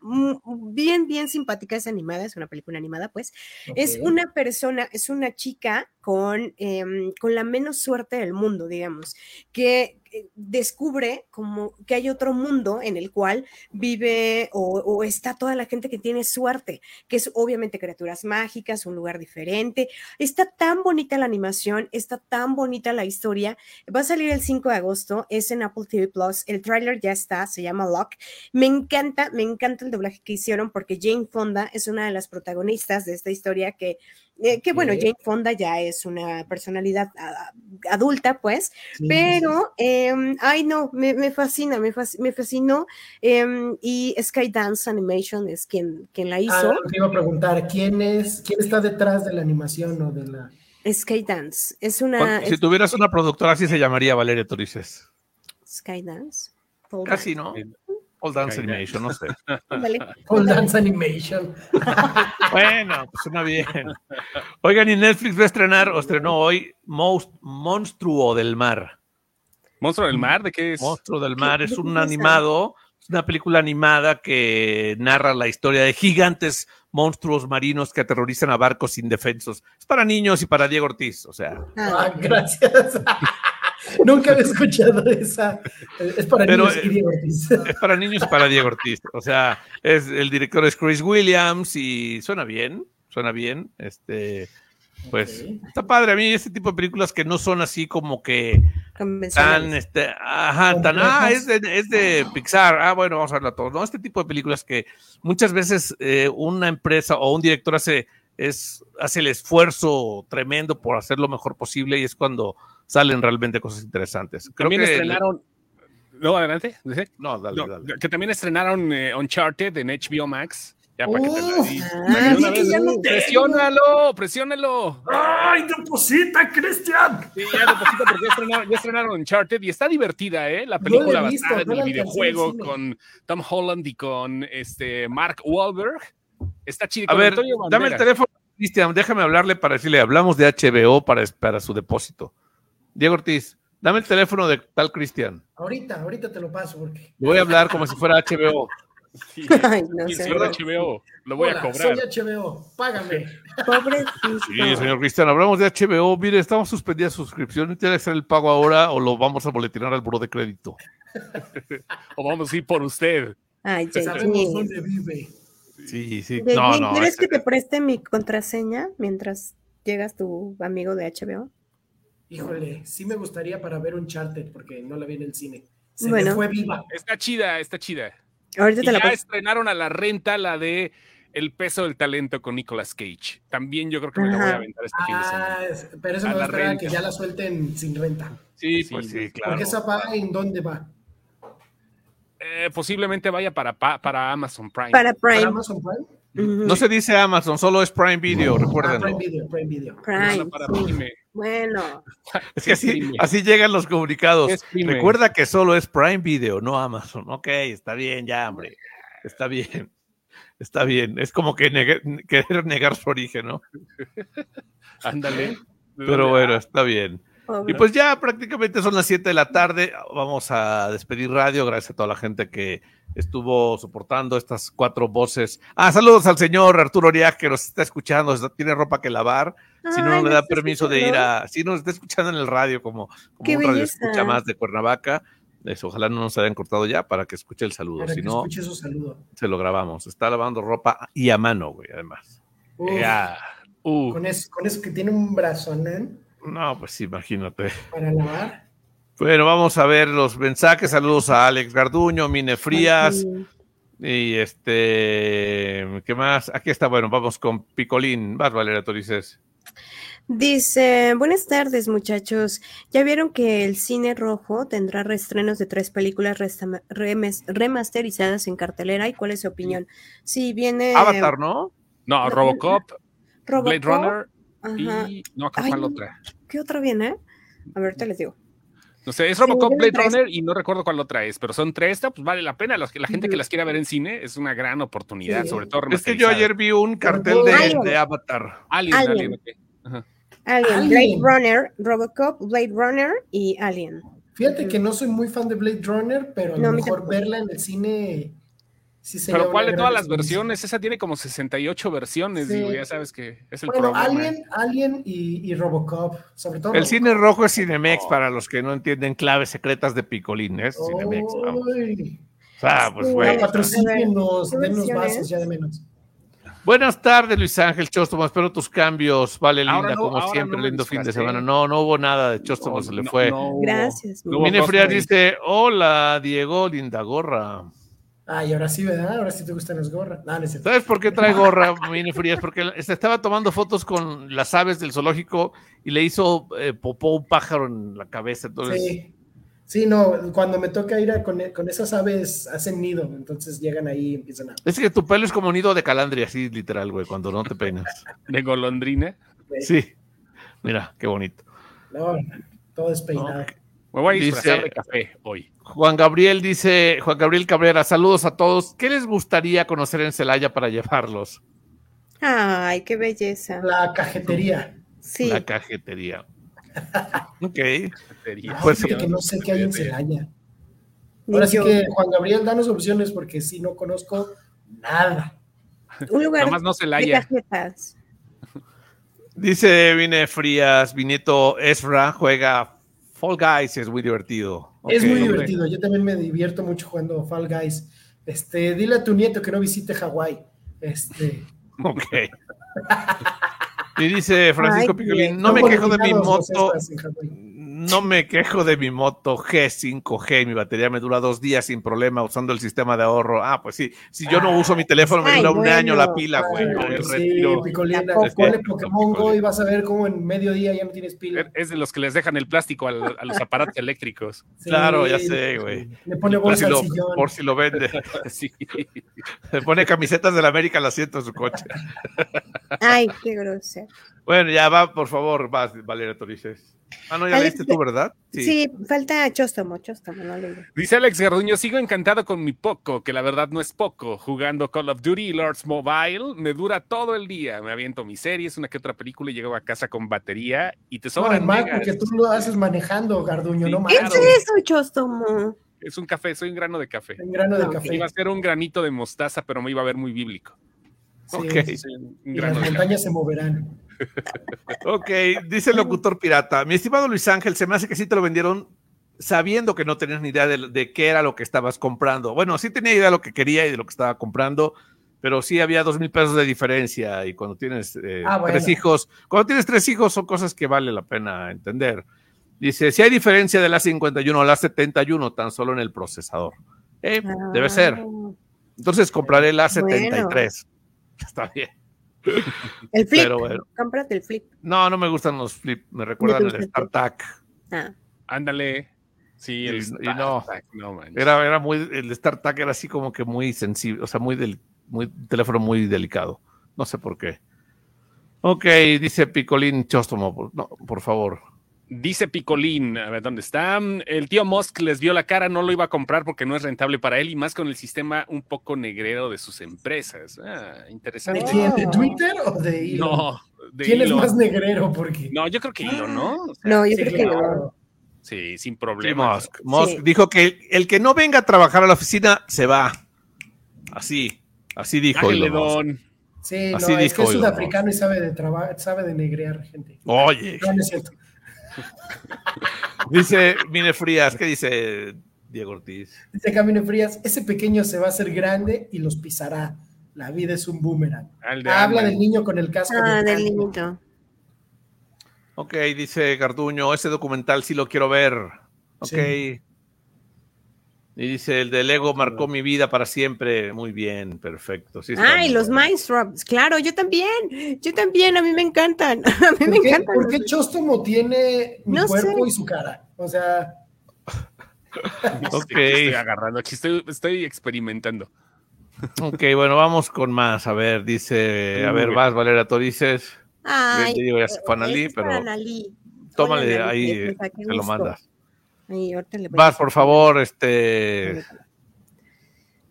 bien, bien simpática, es animada, es una película animada, pues, es una persona, es una chica con, em, con la menos suerte del mundo, digamos, que eh, descubre como que hay otro mundo en el cual vive o, está toda la gente que tiene suerte, que es obviamente criaturas mágicas, un lugar diferente. Está tan bonita la animación, está tan bonita la historia. Va a salir el 5 de agosto, es en Apple TV Plus. El tráiler ya está, se llama Lock. Me encanta, me encanta el doblaje que hicieron porque Jane Fonda es una de las protagonistas de esta historia que, eh, que bueno. Jane Fonda ya es una personalidad ah, adulta, pues, Sí, pero, eh, ay no, me, me fascina, me, fasc- me fascinó. eh, y Skydance Animation es quien, quien la Ah, hizo. te iba a preguntar, ¿quién es, quién está detrás de la animación o de la... Skydance, es una... Si tuvieras una productora así se llamaría Valeria Torices. Skydance. Pole Casi, ¿no? All Dance. Animation, no sé. Pole Dance Animation. Bueno, pues suena bien. Oigan, y Netflix va a estrenar, o estrenó hoy, Most, Monstruo del Mar. ¿Monstruo del mar? ¿De qué es? Monstruo del Mar es un animado, es una película animada que narra la historia de gigantes monstruos marinos que aterrorizan a barcos indefensos. Es para niños y para Diego Ortiz, o sea. Ah, gracias. Nunca había escuchado esa. Es para Pero, niños eh, y Diego Ortiz. Es para niños y para Diego Ortiz. O sea, es, el director es Chris Williams y suena bien, suena bien. Este, pues está padre. A mí este tipo de películas que no son así como que tan, este, ajá, tan, ah, es de, es de Pixar. Ah, bueno, vamos a verla todos. No, este tipo de películas que muchas veces eh, una empresa o un director hace es hace el esfuerzo tremendo por hacer lo mejor posible y es cuando salen realmente cosas interesantes. Creo También que estrenaron. No, adelante. ¿sí? no, dale, No, dale. que también estrenaron eh, Uncharted en HBO Max. Ya para que te la Uf, di. ah, una vez- ya. Presiónalo, presiónalo. ¡Ay, deposita, Cristian! Sí, ya de poquito porque ya estrenaron, ya estrenaron Uncharted y está divertida, ¿eh? La película visto, basada no en el videojuego con Tom Holland y con este Mark Wahlberg. Está chido. A ver, dame el teléfono, Cristian, déjame hablarle para decirle, hablamos de HBO para, para su depósito. Diego Ortiz, dame el teléfono de tal Cristian. Ahorita, ahorita te lo paso porque. Voy a hablar como si fuera HBO. Sí, Ay, no sí, sé. señor HBO, lo voy Hola, a cobrar. Soy HBO, págame. Pobrecito. Sí, señor Cristian, hablamos de HBO. Mire, estamos suspendidas suscripción. ¿Tiene que hacer el pago ahora o lo vamos a boletinar al buro de crédito? O vamos a ir por usted. Ay, Jay. dónde vive. Sí, sí. Jay, No, Jay, no. ¿Quieres es- que te preste mi contraseña mientras llegas tu amigo de HBO? Híjole, sí me gustaría para ver un charter porque no la vi en el cine. Se Bueno. me fue viva. Está chida, está chida. Ahorita Y te la ya estrenaron a la renta la de El peso del talento con Nicolas Cage. También yo creo que me la voy a aventar este fin de semana. Ah, pero eso A me va a la esperar a renta. que ya la suelten sin renta. Sí, Sí, pues sí, claro. Porque esa va en dónde va. Eh, posiblemente vaya para, pa- para Amazon Prime. Para ¿Para Prime. Amazon Prime? No se dice Amazon, solo es Prime Video, Ah, recuérdenlo. Prime Video, Prime Video. Prime, para. Prime. Bueno, Es que así, así llegan los comunicados. Recuerda que solo es Prime Video, no Amazon. Ok, está bien, ya, hombre. Está bien. Está bien. Es como que querer negar su origen, ¿no? Ándale. Pero bueno, está bien. Y pues ya prácticamente son las 7 de la tarde. Vamos a despedir radio. Gracias a toda la gente que estuvo soportando estas cuatro voces. Ah, saludos al señor Arturo Oriag que nos está escuchando. Tiene ropa que lavar. Si no, Ay, no le ¿me da permiso de ir a. Si nos está escuchando en el radio como, como Qué un radio escucha más de Cuernavaca. Eso, ojalá no nos hayan cortado ya para que escuche el saludo. Para Si que no, escuche su saludo. se lo grabamos. Está lavando ropa y a mano, güey, además. Uf. Uh, con, eso, con eso que tiene un brazonán No, pues imagínate. para lavar. Bueno, vamos a ver los mensajes. Saludos a Alex Garduño, Mine Frías. Sí. Y este, ¿qué más? Aquí está, bueno, vamos con Picolín. Vas, Valeria Torices. Dice, buenas tardes muchachos. ¿Ya vieron que el cine rojo tendrá reestrenos de tres películas remasterizadas en cartelera? ¿Y cuál es su opinión? Sí, viene Avatar, ¿no? no, Robocop, Robocop. Blade Runner Ajá. y no, acá Ay, no. otra. ¿Qué otra viene? A ver, te les digo. No sé, es Robocop, Blade tres. Runner y no recuerdo cuál otra es, pero son tres, pues vale la pena. Los que- la gente que las quiera ver en cine es una gran oportunidad, Sí. sobre todo Es que yo ayer vi un cartel de, Alien. de Avatar. Alien, Alien. Alien, ok. Alien, Alien. Blade Runner, Robocop, Blade Runner y Alien. Fíjate que no soy muy fan de Blade Runner, pero a lo mejor verla en el cine sí Pero ¿cuál de todas las versiones? Esa tiene como 68 versiones, Sí. digo, ya sabes que es el Bueno, problema. Alien, Alien y, y Robocop, sobre todo. El Robocop. cine rojo es Cinemex para los que no entienden claves secretas de Picolín. Es Cinemex. vamos. O sea, pues, ya patrocínenos, ¿qué denos vasos ya de menos. Buenas tardes, Luis Ángel Chóstomo. Espero tus cambios. Vale, Ahora linda, no, como siempre. no lindo fin de semana. No, no hubo nada de Chóstomo, se le No, fue. no Gracias. no Mine Frías dice: Hola, Diego, linda gorra. Ay, ahora sí, ¿verdad? Ahora sí te gustan las gorras. No, no. ¿Sabes por qué trae gorra, Mini Frías? Porque se estaba tomando fotos con las aves del zoológico y le hizo eh, popó un pájaro en la cabeza. Entonces, Sí. Sí, no, cuando me toca ir a- con, con esas aves hacen nido, entonces llegan ahí y empiezan a... es que tu pelo es como nido de calandria, así literal, güey, cuando no te peinas. De golondrina. Sí. Mira, qué bonito. No, no, todo despeinado. Me voy a Dice- disfrazar de café hoy. Juan Gabriel dice, Juan Gabriel Cabrera, saludos a todos. ¿Qué les gustaría conocer en Celaya para llevarlos? Ay, qué belleza. La cajetería. Sí. La cajetería. ok. Ah, Pues que no sé qué hay en Celaya. Ahora sí que, Juan Gabriel, danos opciones porque sí no conozco nada. Un lugar Nada más no de cajetas. Dice Vine Frías, Vineto Ezra juega Fall Guys, es muy divertido. es muy hombre. divertido. Yo también me divierto mucho jugando Fall Guys. Este, dile a tu nieto que no visite Hawái. Este, Ok. Y dice Francisco Ay, Picolín, no me quejo de mi moto. No me quejo de mi moto G5G, mi batería me dura dos días sin problema usando el sistema de ahorro. Ah, pues sí, si yo no uso mi teléfono me Ay, dura un bueno. año la pila, güey. Me sí, Tampoco. ponle Pokémon Go y vas a ver cómo en medio día ya no tienes pila. Es de los que les dejan el plástico al- a los aparatos eléctricos. Sí, Claro, ya sé, güey. Le pone Por si, bolsa al lo, sillón. por si lo vende. Sí. Se pone camisetas del América al asiento de su coche. Ay, qué grosero. Bueno, ya va, por favor, vas, Valeria Torices. Ah, no, ya Alex, leíste tú, ¿verdad? Sí. falta Chóstomo, Chóstomo, no le digo. Dice Alex Garduño, sigo encantado con mi poco, que la verdad no es poco. Jugando Call of Duty y Lords Mobile, me dura todo el día. Me aviento mis series, una que otra película y llego a casa con batería y te No, sobran más megas. porque tú lo haces manejando, Garduño, Sí, no ¿Qué más. claro. es eso, Chóstomo? Es un café, soy un grano de café. Un grano de No, café. Iba a ser un granito de mostaza, pero me iba a ver muy bíblico. Sí, Ok. sí, sí. Soy un Y las montañas se moverán. Ok, dice el locutor pirata. Mi estimado Luis Ángel, se me hace que sí te lo vendieron sabiendo que no tenías ni idea de, de qué era lo que estabas comprando. Bueno, sí tenía idea de lo que quería y de lo que estaba comprando, pero sí había dos mil pesos de diferencia. Y cuando tienes eh, Ah, bueno. tres hijos, cuando tienes tres hijos son cosas que vale la pena entender. Dice, si hay diferencia de la 51 a la 71, tan solo en el procesador. Eh, debe ser. Ah, Entonces compraré la 73. Está bien. El flip. Pero bueno. Cómprate el flip. No, no me gustan los flip, me recuerdan el StarTAC. Ah, Ándale. Sí, Y- el y no. Trek, no. Era, era muy, el StarTAC era así como que muy sensible, o sea, muy del, muy, teléfono muy delicado. No sé por qué. Ok, dice Picolín Chóstomo, no, por favor. Dice Picolín, a ver dónde está. El tío Musk les vio la cara, no lo iba a comprar porque no es rentable para él y más con el sistema un poco negrero de sus empresas. Ah, interesante. ¿De quién? ¿De Twitter o de Elon? No, de ¿Quién es Elon. más negrero? Porque No, yo creo que Elon, ¿no? O sea, No, yo Sí, creo que no. sí, sin Sí, problema. Musk. Musk Sí. dijo que el que no venga a trabajar a la oficina se va. Así, así dijo. Ángel Elon Musk. Sí, no, Así es que dijo es Elon sudafricano y sabe de sabe de negrear gente. Oye, No, no es cierto. dice Mine Frías, ¿qué dice Diego Ortiz? Dice Camino Frías, ese pequeño se va a hacer grande y los pisará. La vida es un boomerang. De Habla del niño con el casco. Ah, de del niñito. Ok, dice Garduño, ese documental sí lo quiero ver. Ok. Sí. Y dice, el de Lego marcó mi vida para siempre. Muy bien, perfecto. Sí, Ay, los. Mindstrops, claro, yo también, yo también, a mí me encantan, a mí me ¿Por qué, encantan. por qué Chóstomo tiene mi No cuerpo sé. y su cara? O sea, Ok, Estoy agarrando aquí, estoy, estoy experimentando. ok, bueno, vamos con más. A ver, dice, a ver, vas, Valeria Torices. Ay, Te digo, ya se fue Analí, para pero Analí. Tómale ahí, eh, te lo mandas. Ay, ahorita le Vas, por favor, este.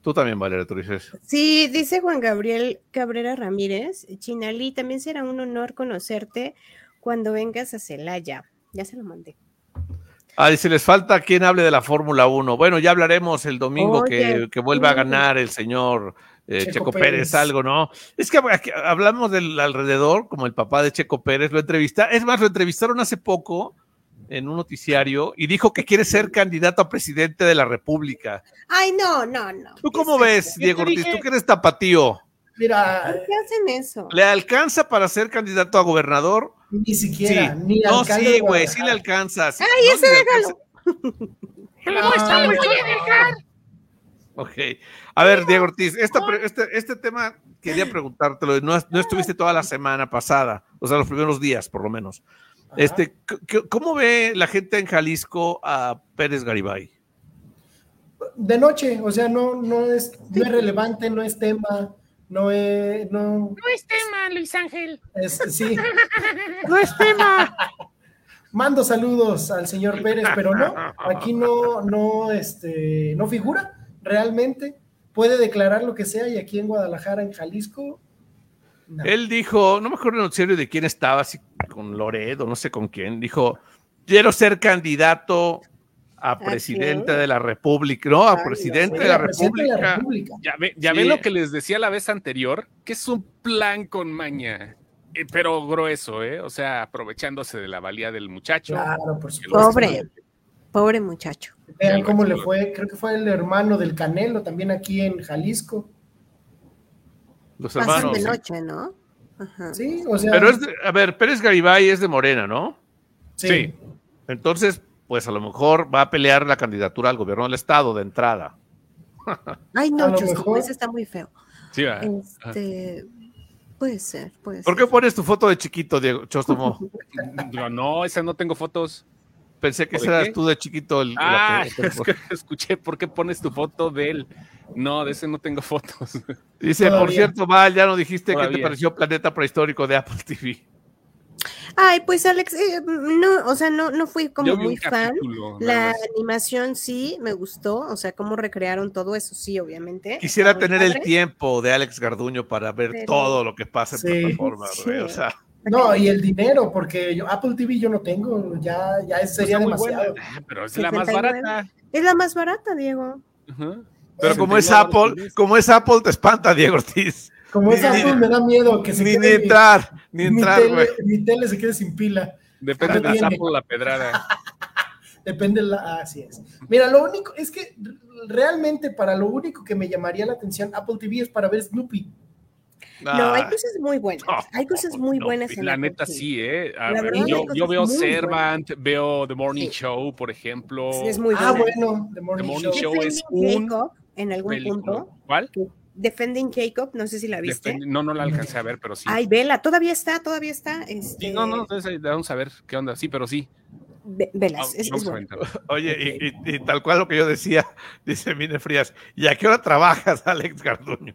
Tú también, Valeria Torices. Sí, dice Juan Gabriel Cabrera Ramírez, Chinalí, también será un honor conocerte cuando vengas a Celaya. Ya se lo mandé. Ah, dice, les falta quien hable de la Fórmula 1. Bueno, ya hablaremos el domingo que, Oye, que vuelva a ganar el señor eh, Checo Checo, Pérez. Pérez. algo, ¿no? Es que aquí hablamos del alrededor, como el papá de Checo Pérez, lo entrevista, es más, lo entrevistaron hace poco en un noticiario y dijo que quiere ser candidato a presidente de la República. Ay, no, no, no. ¿Tú cómo ¿Qué es ves, eso? Diego Ortiz? dije? Tú que eres tapatío, mira, ¿Por qué hacen eso? ¿le alcanza para ser candidato a gobernador? ni siquiera, Sí. ni No, sí, güey, sí le alcanza. sí, Ay, no, ese déjalo. alcanza. Ah, Ok. A ver, Diego Ortiz, esta este, este tema quería preguntártelo. No, no estuviste toda la semana pasada, o sea, los primeros días, por lo menos. Este, ¿Cómo ve la gente en Jalisco a Pérez Garibay? de noche, o sea, no, no, es, no es relevante, no es tema, no es, no, No es tema, Luis Ángel. es, sí, No es tema. mando saludos al señor Pérez, pero no, aquí no, no, este, no figura realmente, puede declarar lo que sea y aquí en Guadalajara, en Jalisco, no. Él dijo, no me acuerdo en serio de quién estaba, si con Loredo, no sé con quién, dijo, quiero ser candidato a presidente de la República, no, a presidente de la República. la República. Ya, ve, ya Sí. ven lo que les decía la vez anterior, que es un plan con maña, eh, pero grueso, ¿eh? O sea, aprovechándose de la valía del muchacho. Claro, por supuesto. Pobre. Pobre muchacho. Vean cómo le fue, creo que fue el hermano del Canelo, también aquí en Jalisco. Los Pasan hermanos. de sí. noche, ¿no? Ajá. Sí, o sea. Pero es, de- a ver, Pérez Garibay es de Morena, ¿no? sí. sí. Entonces, pues a lo mejor va a pelear la candidatura al gobierno del estado de entrada. Ay, no, Chusco, ese está muy feo. Sí, va. Este, puede ser, puede ¿Por qué pones tu foto de chiquito, Diego Chostomo? Digo, no, esa no tengo fotos. Pensé que ¿Por ese eras qué? tú de chiquito. El, la Ah, que- es que escuché por qué pones tu foto de él. No, de ese no tengo fotos. Dice, por cierto, Val, ya no dijiste que te pareció Planeta Prehistórico de Apple TV. Ay, pues Alex, eh, no, o sea, no, no fui como muy fan. capítulo, La animación sí me gustó, o sea, cómo recrearon todo eso, sí, obviamente. Quisiera tener el tiempo de Alex Garduño para ver Pero- todo lo que pasa en Sí. plataformas, güey, O Sí. sea, No, y el dinero, porque yo, Apple TV yo no tengo, ya, ya es- sería buena. demasiado. Pero es la más 79. barata. Es la más barata, Diego. Pero como es 69 Apple, como es Apple, te espanta, Diego Ortiz. Como es Ni- Apple, me da miedo que se Ni, ni quede mi- entrar, ni mi, entrar, güey. tele, mi tele se quede sin pila. Depende de. Apple la pedrada. Depende la. Así es. Mira, lo único es que realmente para lo único que me llamaría la atención Apple TV es para ver Snoopy. No, hay Ah, cosas muy buenas. no, hay cosas muy No, buenas en la neta sí, ¿eh? Ver, yo, veo Servant, veo The Morning Sí. Show, por ejemplo. Sí, es muy Ah, bueno, The Morning, The Morning Show. Show. es un Jacob, en algún película. punto. ¿Cuál? Defending Jacob, no sé si la viste. No, no la alcancé a ver, pero sí. Ay, vela, todavía está, todavía está. Sí, Este, no, no, entonces ahí vamos a ver qué onda. Sí, pero sí. Ve- velas, es, es a bueno. Oye, y, y- y tal cual lo que yo decía, dice Mine Frías, ¿y a qué hora trabajas, Alex Garduño?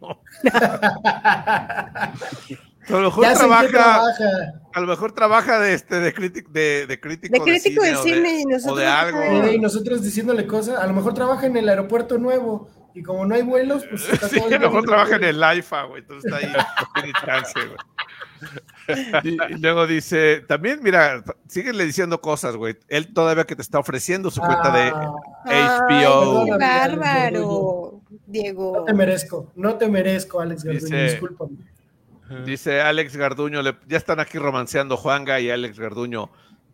A lo mejor trabaja, trabaja. a lo mejor trabaja de este de crítico de, de crítico De crítico de o cine y o nosotros de no algo. y nosotros diciéndole cosas, a lo mejor trabaja en el aeropuerto nuevo y como no hay vuelos, pues está Sí, todo el a lo mejor trabaja en el IFA, güey, entonces está ahí, no tiene chance, güey. Y, y luego dice, también, mira, síguele diciendo cosas, güey. Él todavía que te está ofreciendo su cuenta de Ah, Ay, HBO. qué bárbaro, Diego. No te merezco, no te merezco, Alex Garduño, Dice- discúlpame. Dice Alex Garduño, le- ya están aquí romanceando Juanga y Alex Garduño.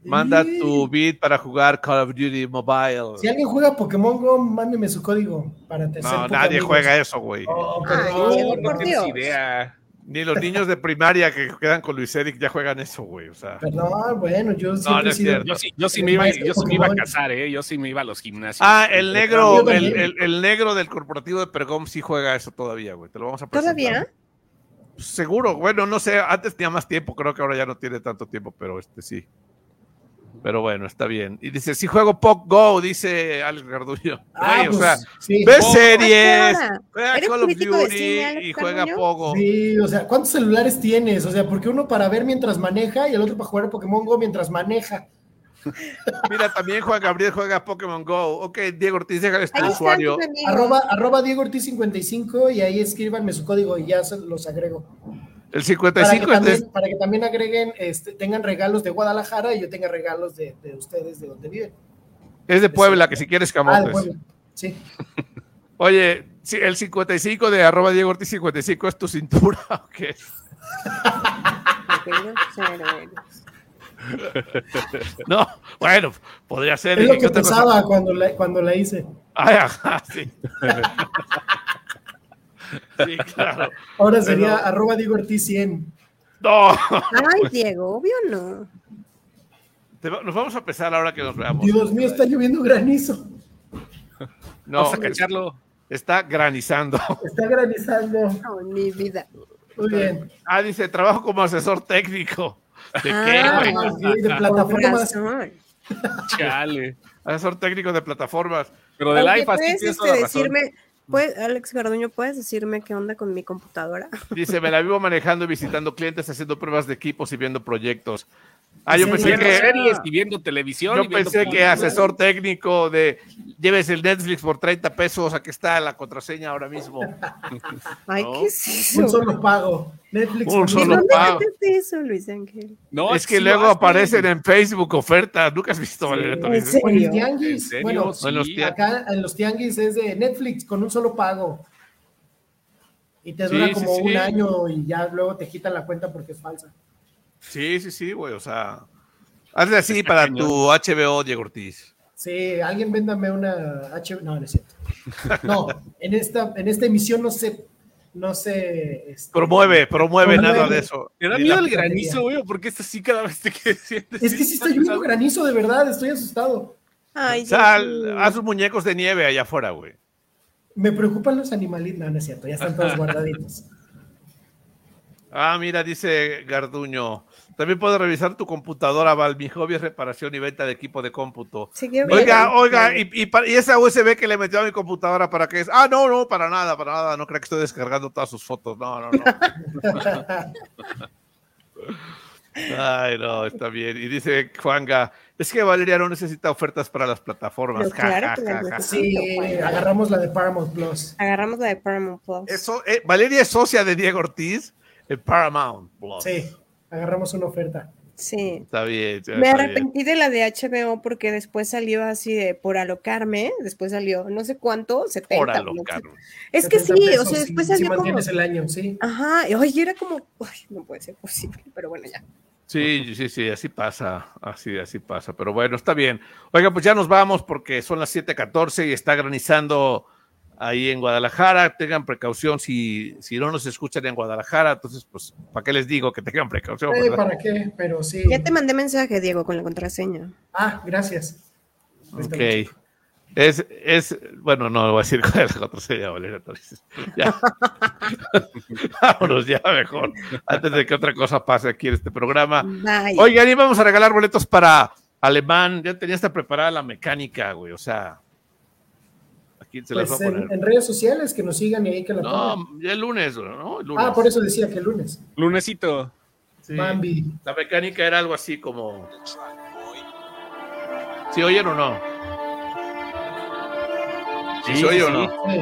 Manda Sí. tu beat para jugar Call of Duty Mobile. Si alguien juega Pokémon Go, mándeme su código para te No, nadie juega eso, güey. Oh, No por tienes Dios. idea. Ni los niños de primaria que quedan con Luis Eric ya juegan eso, güey. O sea, Perdón, bueno, yo siempre no es cierto. Yo sí, yo sí me iba, yo sí me iba a casar, ¿eh? Yo sí me iba a los gimnasios. Ah, el negro, el, el- el negro del corporativo de Pergom sí juega eso todavía, güey. Te lo vamos a presentar. ¿Todavía? Seguro, bueno, no sé, antes tenía más tiempo, creo que ahora ya no tiene tanto tiempo, pero este sí. Pero bueno, está bien. Y dice, si juego Pop Go, dice Alex Garduño. Ah, pues, o sea, sí. ve Oh, series, juega ¿Eres Call of Duty cine, y juega? Pogo. Sí, o sea, ¿cuántos celulares tienes? O sea, porque uno para ver mientras maneja y el otro para jugar a Pokémon Go mientras maneja. Mira, también Juan Gabriel juega Pokémon Go. Ok, Diego Ortiz, déjales tu usuario. Arroba, arroba Diego Ortiz 55 y ahí escríbanme su código y ya se los agrego. El Para que 55 es de- también, para que también agreguen, este, tengan regalos de Guadalajara y yo tenga regalos de, de ustedes de donde viven. es de Puebla, que si quieres Ah, de camotes. Puebla. Sí. Oye, sí, el 55 de arroba Diego Ortiz 55 es tu cintura. ok. Pequeño cerebro. No, bueno, podría ser. Es ¿y lo qué que pesaba cuando la, cuando la hice. Ay, ajá, sí. sí, claro. Ahora sería Pero- arroba Diego Ortiz 100. No, Ay, Diego, obvio no. Va- nos vamos a empezar ahora que nos veamos. Dios mío, está lloviendo granizo. No, Vamos a cacharlo. está granizando. Está granizando. No, mi vida. Muy bien. Ah, dice, trabajo como asesor técnico. ¿De Ah, qué, güey? Sí, de plataformas. Chale. Asesor técnico de plataformas. Pero del iPad sí ¿puedes tienes este, razón. Puedes- Alex Garduño, ¿puedes decirme qué onda con mi computadora? Dice, me la vivo manejando y visitando clientes, haciendo pruebas de equipos y viendo proyectos. Ah, yo ¿En pensé que, series y viendo televisión. yo y viendo pensé que asesor técnico de lleves el Netflix por 30 pesos, aquí está la contraseña ahora mismo. Ay, No. ¿qué es eso? Un solo pago. Netflix. Un con- ¿De solo dónde pago. eso, Luis Ángel? No, es que sí luego aparecen en Facebook ofertas. Nunca has visto, Valeria Sí. Torres? ¿En serio? ¿En tianguis. serio? Bueno, Sí. En los tianguis. acá en los tianguis es de Netflix con un solo pago. Y te dura como sí. un año y ya luego te quitan la cuenta porque es falsa. Sí, sí, sí, güey. O sea, hazle así para tu HBO, Diego Ortiz. Sí, alguien véndame una H. No, no es cierto. No, en esta, en esta emisión no se. No se. este, Promueve, promueve Promueve. nada de eso. ¿Te da miedo el granizo, güey? Porque es así cada vez te que sientes. Es que sí está lloviendo granizo, de verdad, estoy asustado. Ay, haz sus muñecos de nieve allá afuera, güey. Me preocupan los animalitos. No, no es cierto, ya están todos guardaditos. Ah, mira, dice Garduño. También puedes revisar tu computadora, Val. Mi hobby es reparación y venta de equipo de cómputo. Sí, Oiga, bien. oiga, y, y pa- y esa USB que le metió a mi computadora para qué es. Ah, no, no, para nada, para nada. No creo que estoy descargando todas sus fotos. No, no, no. Ay, no, está bien. Y dice Juanga, es que Valeria no necesita ofertas para las plataformas. Ja, claro ja, que ja, las ja. necesito. Sí, agarramos la de Paramount Plus. Agarramos la de Paramount Plus. Eso, eh, Valeria es socia de Diego Ortiz en Paramount. Plus. Sí, agarramos una oferta. Sí. Está bien. Me está bien. arrepentí de la de HBO porque después salió así de por alocarme, después salió no sé cuánto, 70. Por alocarme. Es que 70 sí, o sea, si- después si salió como... mantienes el año, sí. Ajá, y oye, era como, ay, no puede ser posible, pero bueno, ya. Sí, sí, sí, así pasa, así, así pasa, pero bueno, está bien. Oiga, pues ya nos vamos porque son las 7:14 y está granizando ahí en Guadalajara. Tengan precaución si, si no nos escuchan en Guadalajara, entonces, pues, ¿para qué les digo que tengan precaución? Eh? ¿Para qué? Pero sí. Ya te mandé mensaje, Diego, con la contraseña. Ah, gracias. Ok. Es, es, bueno, no voy a decir cuál es la contraseña, Valeria Torres. Ya. Vámonos ya mejor, antes de que otra cosa pase aquí en este programa. Bye. Oigan, y vamos a regalar boletos para Alemán, ya tenía hasta preparada la mecánica, güey. O sea, aquí se las Pues a en, poner. en redes sociales que nos sigan y ahí que la pongan. No, ya el lunes, ¿no? El lunes. Ah, por eso decía que el lunes. Lunesito. Sí. Bambi. La mecánica era algo así como. ¿Sí oyen o no? ¿Sí, Sí, se oye sí, o no? Sí.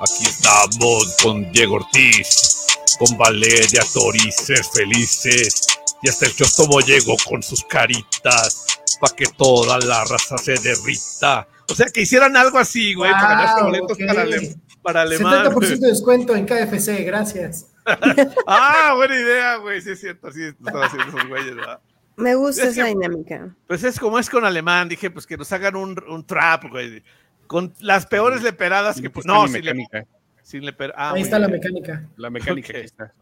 Aquí estamos con Diego Ortiz, con Valeria Torices felices. Y hasta el Chostomo llegó con sus caritas, pa' que toda la raza se derrita. O sea, que hicieran algo así, güey, para ganarse boletos para, ale- para alemán. 70% de descuento en KFC, gracias. Ah, buena idea, güey, sí es cierto, así lo están haciendo esos güeyes, ¿verdad? Me gusta Es esa que- dinámica. Pues es como es con alemán, dije, pues que nos hagan un, un trap, güey. Con las peores leperadas que... Está No, sin, le, mecánica. sin leper- ah, Ahí está la mecánica. La mecánica Ok. aquí está.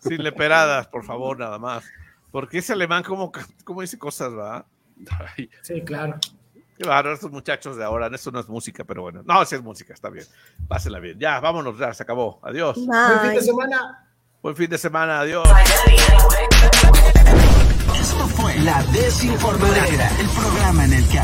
Sin leperadas, por favor, nada más. Porque ese alemán, como cómo dice cosas, va? Ay, Sí, claro. Qué bárbaro, estos muchachos de ahora. Eso no es música, pero bueno. No, sí es música, está bien. Pásenla bien. Ya, vámonos, ya, se acabó. Adiós. Buen fin de semana. Buen fin de semana, adiós. Esto fue La Desinformadera, el programa en el que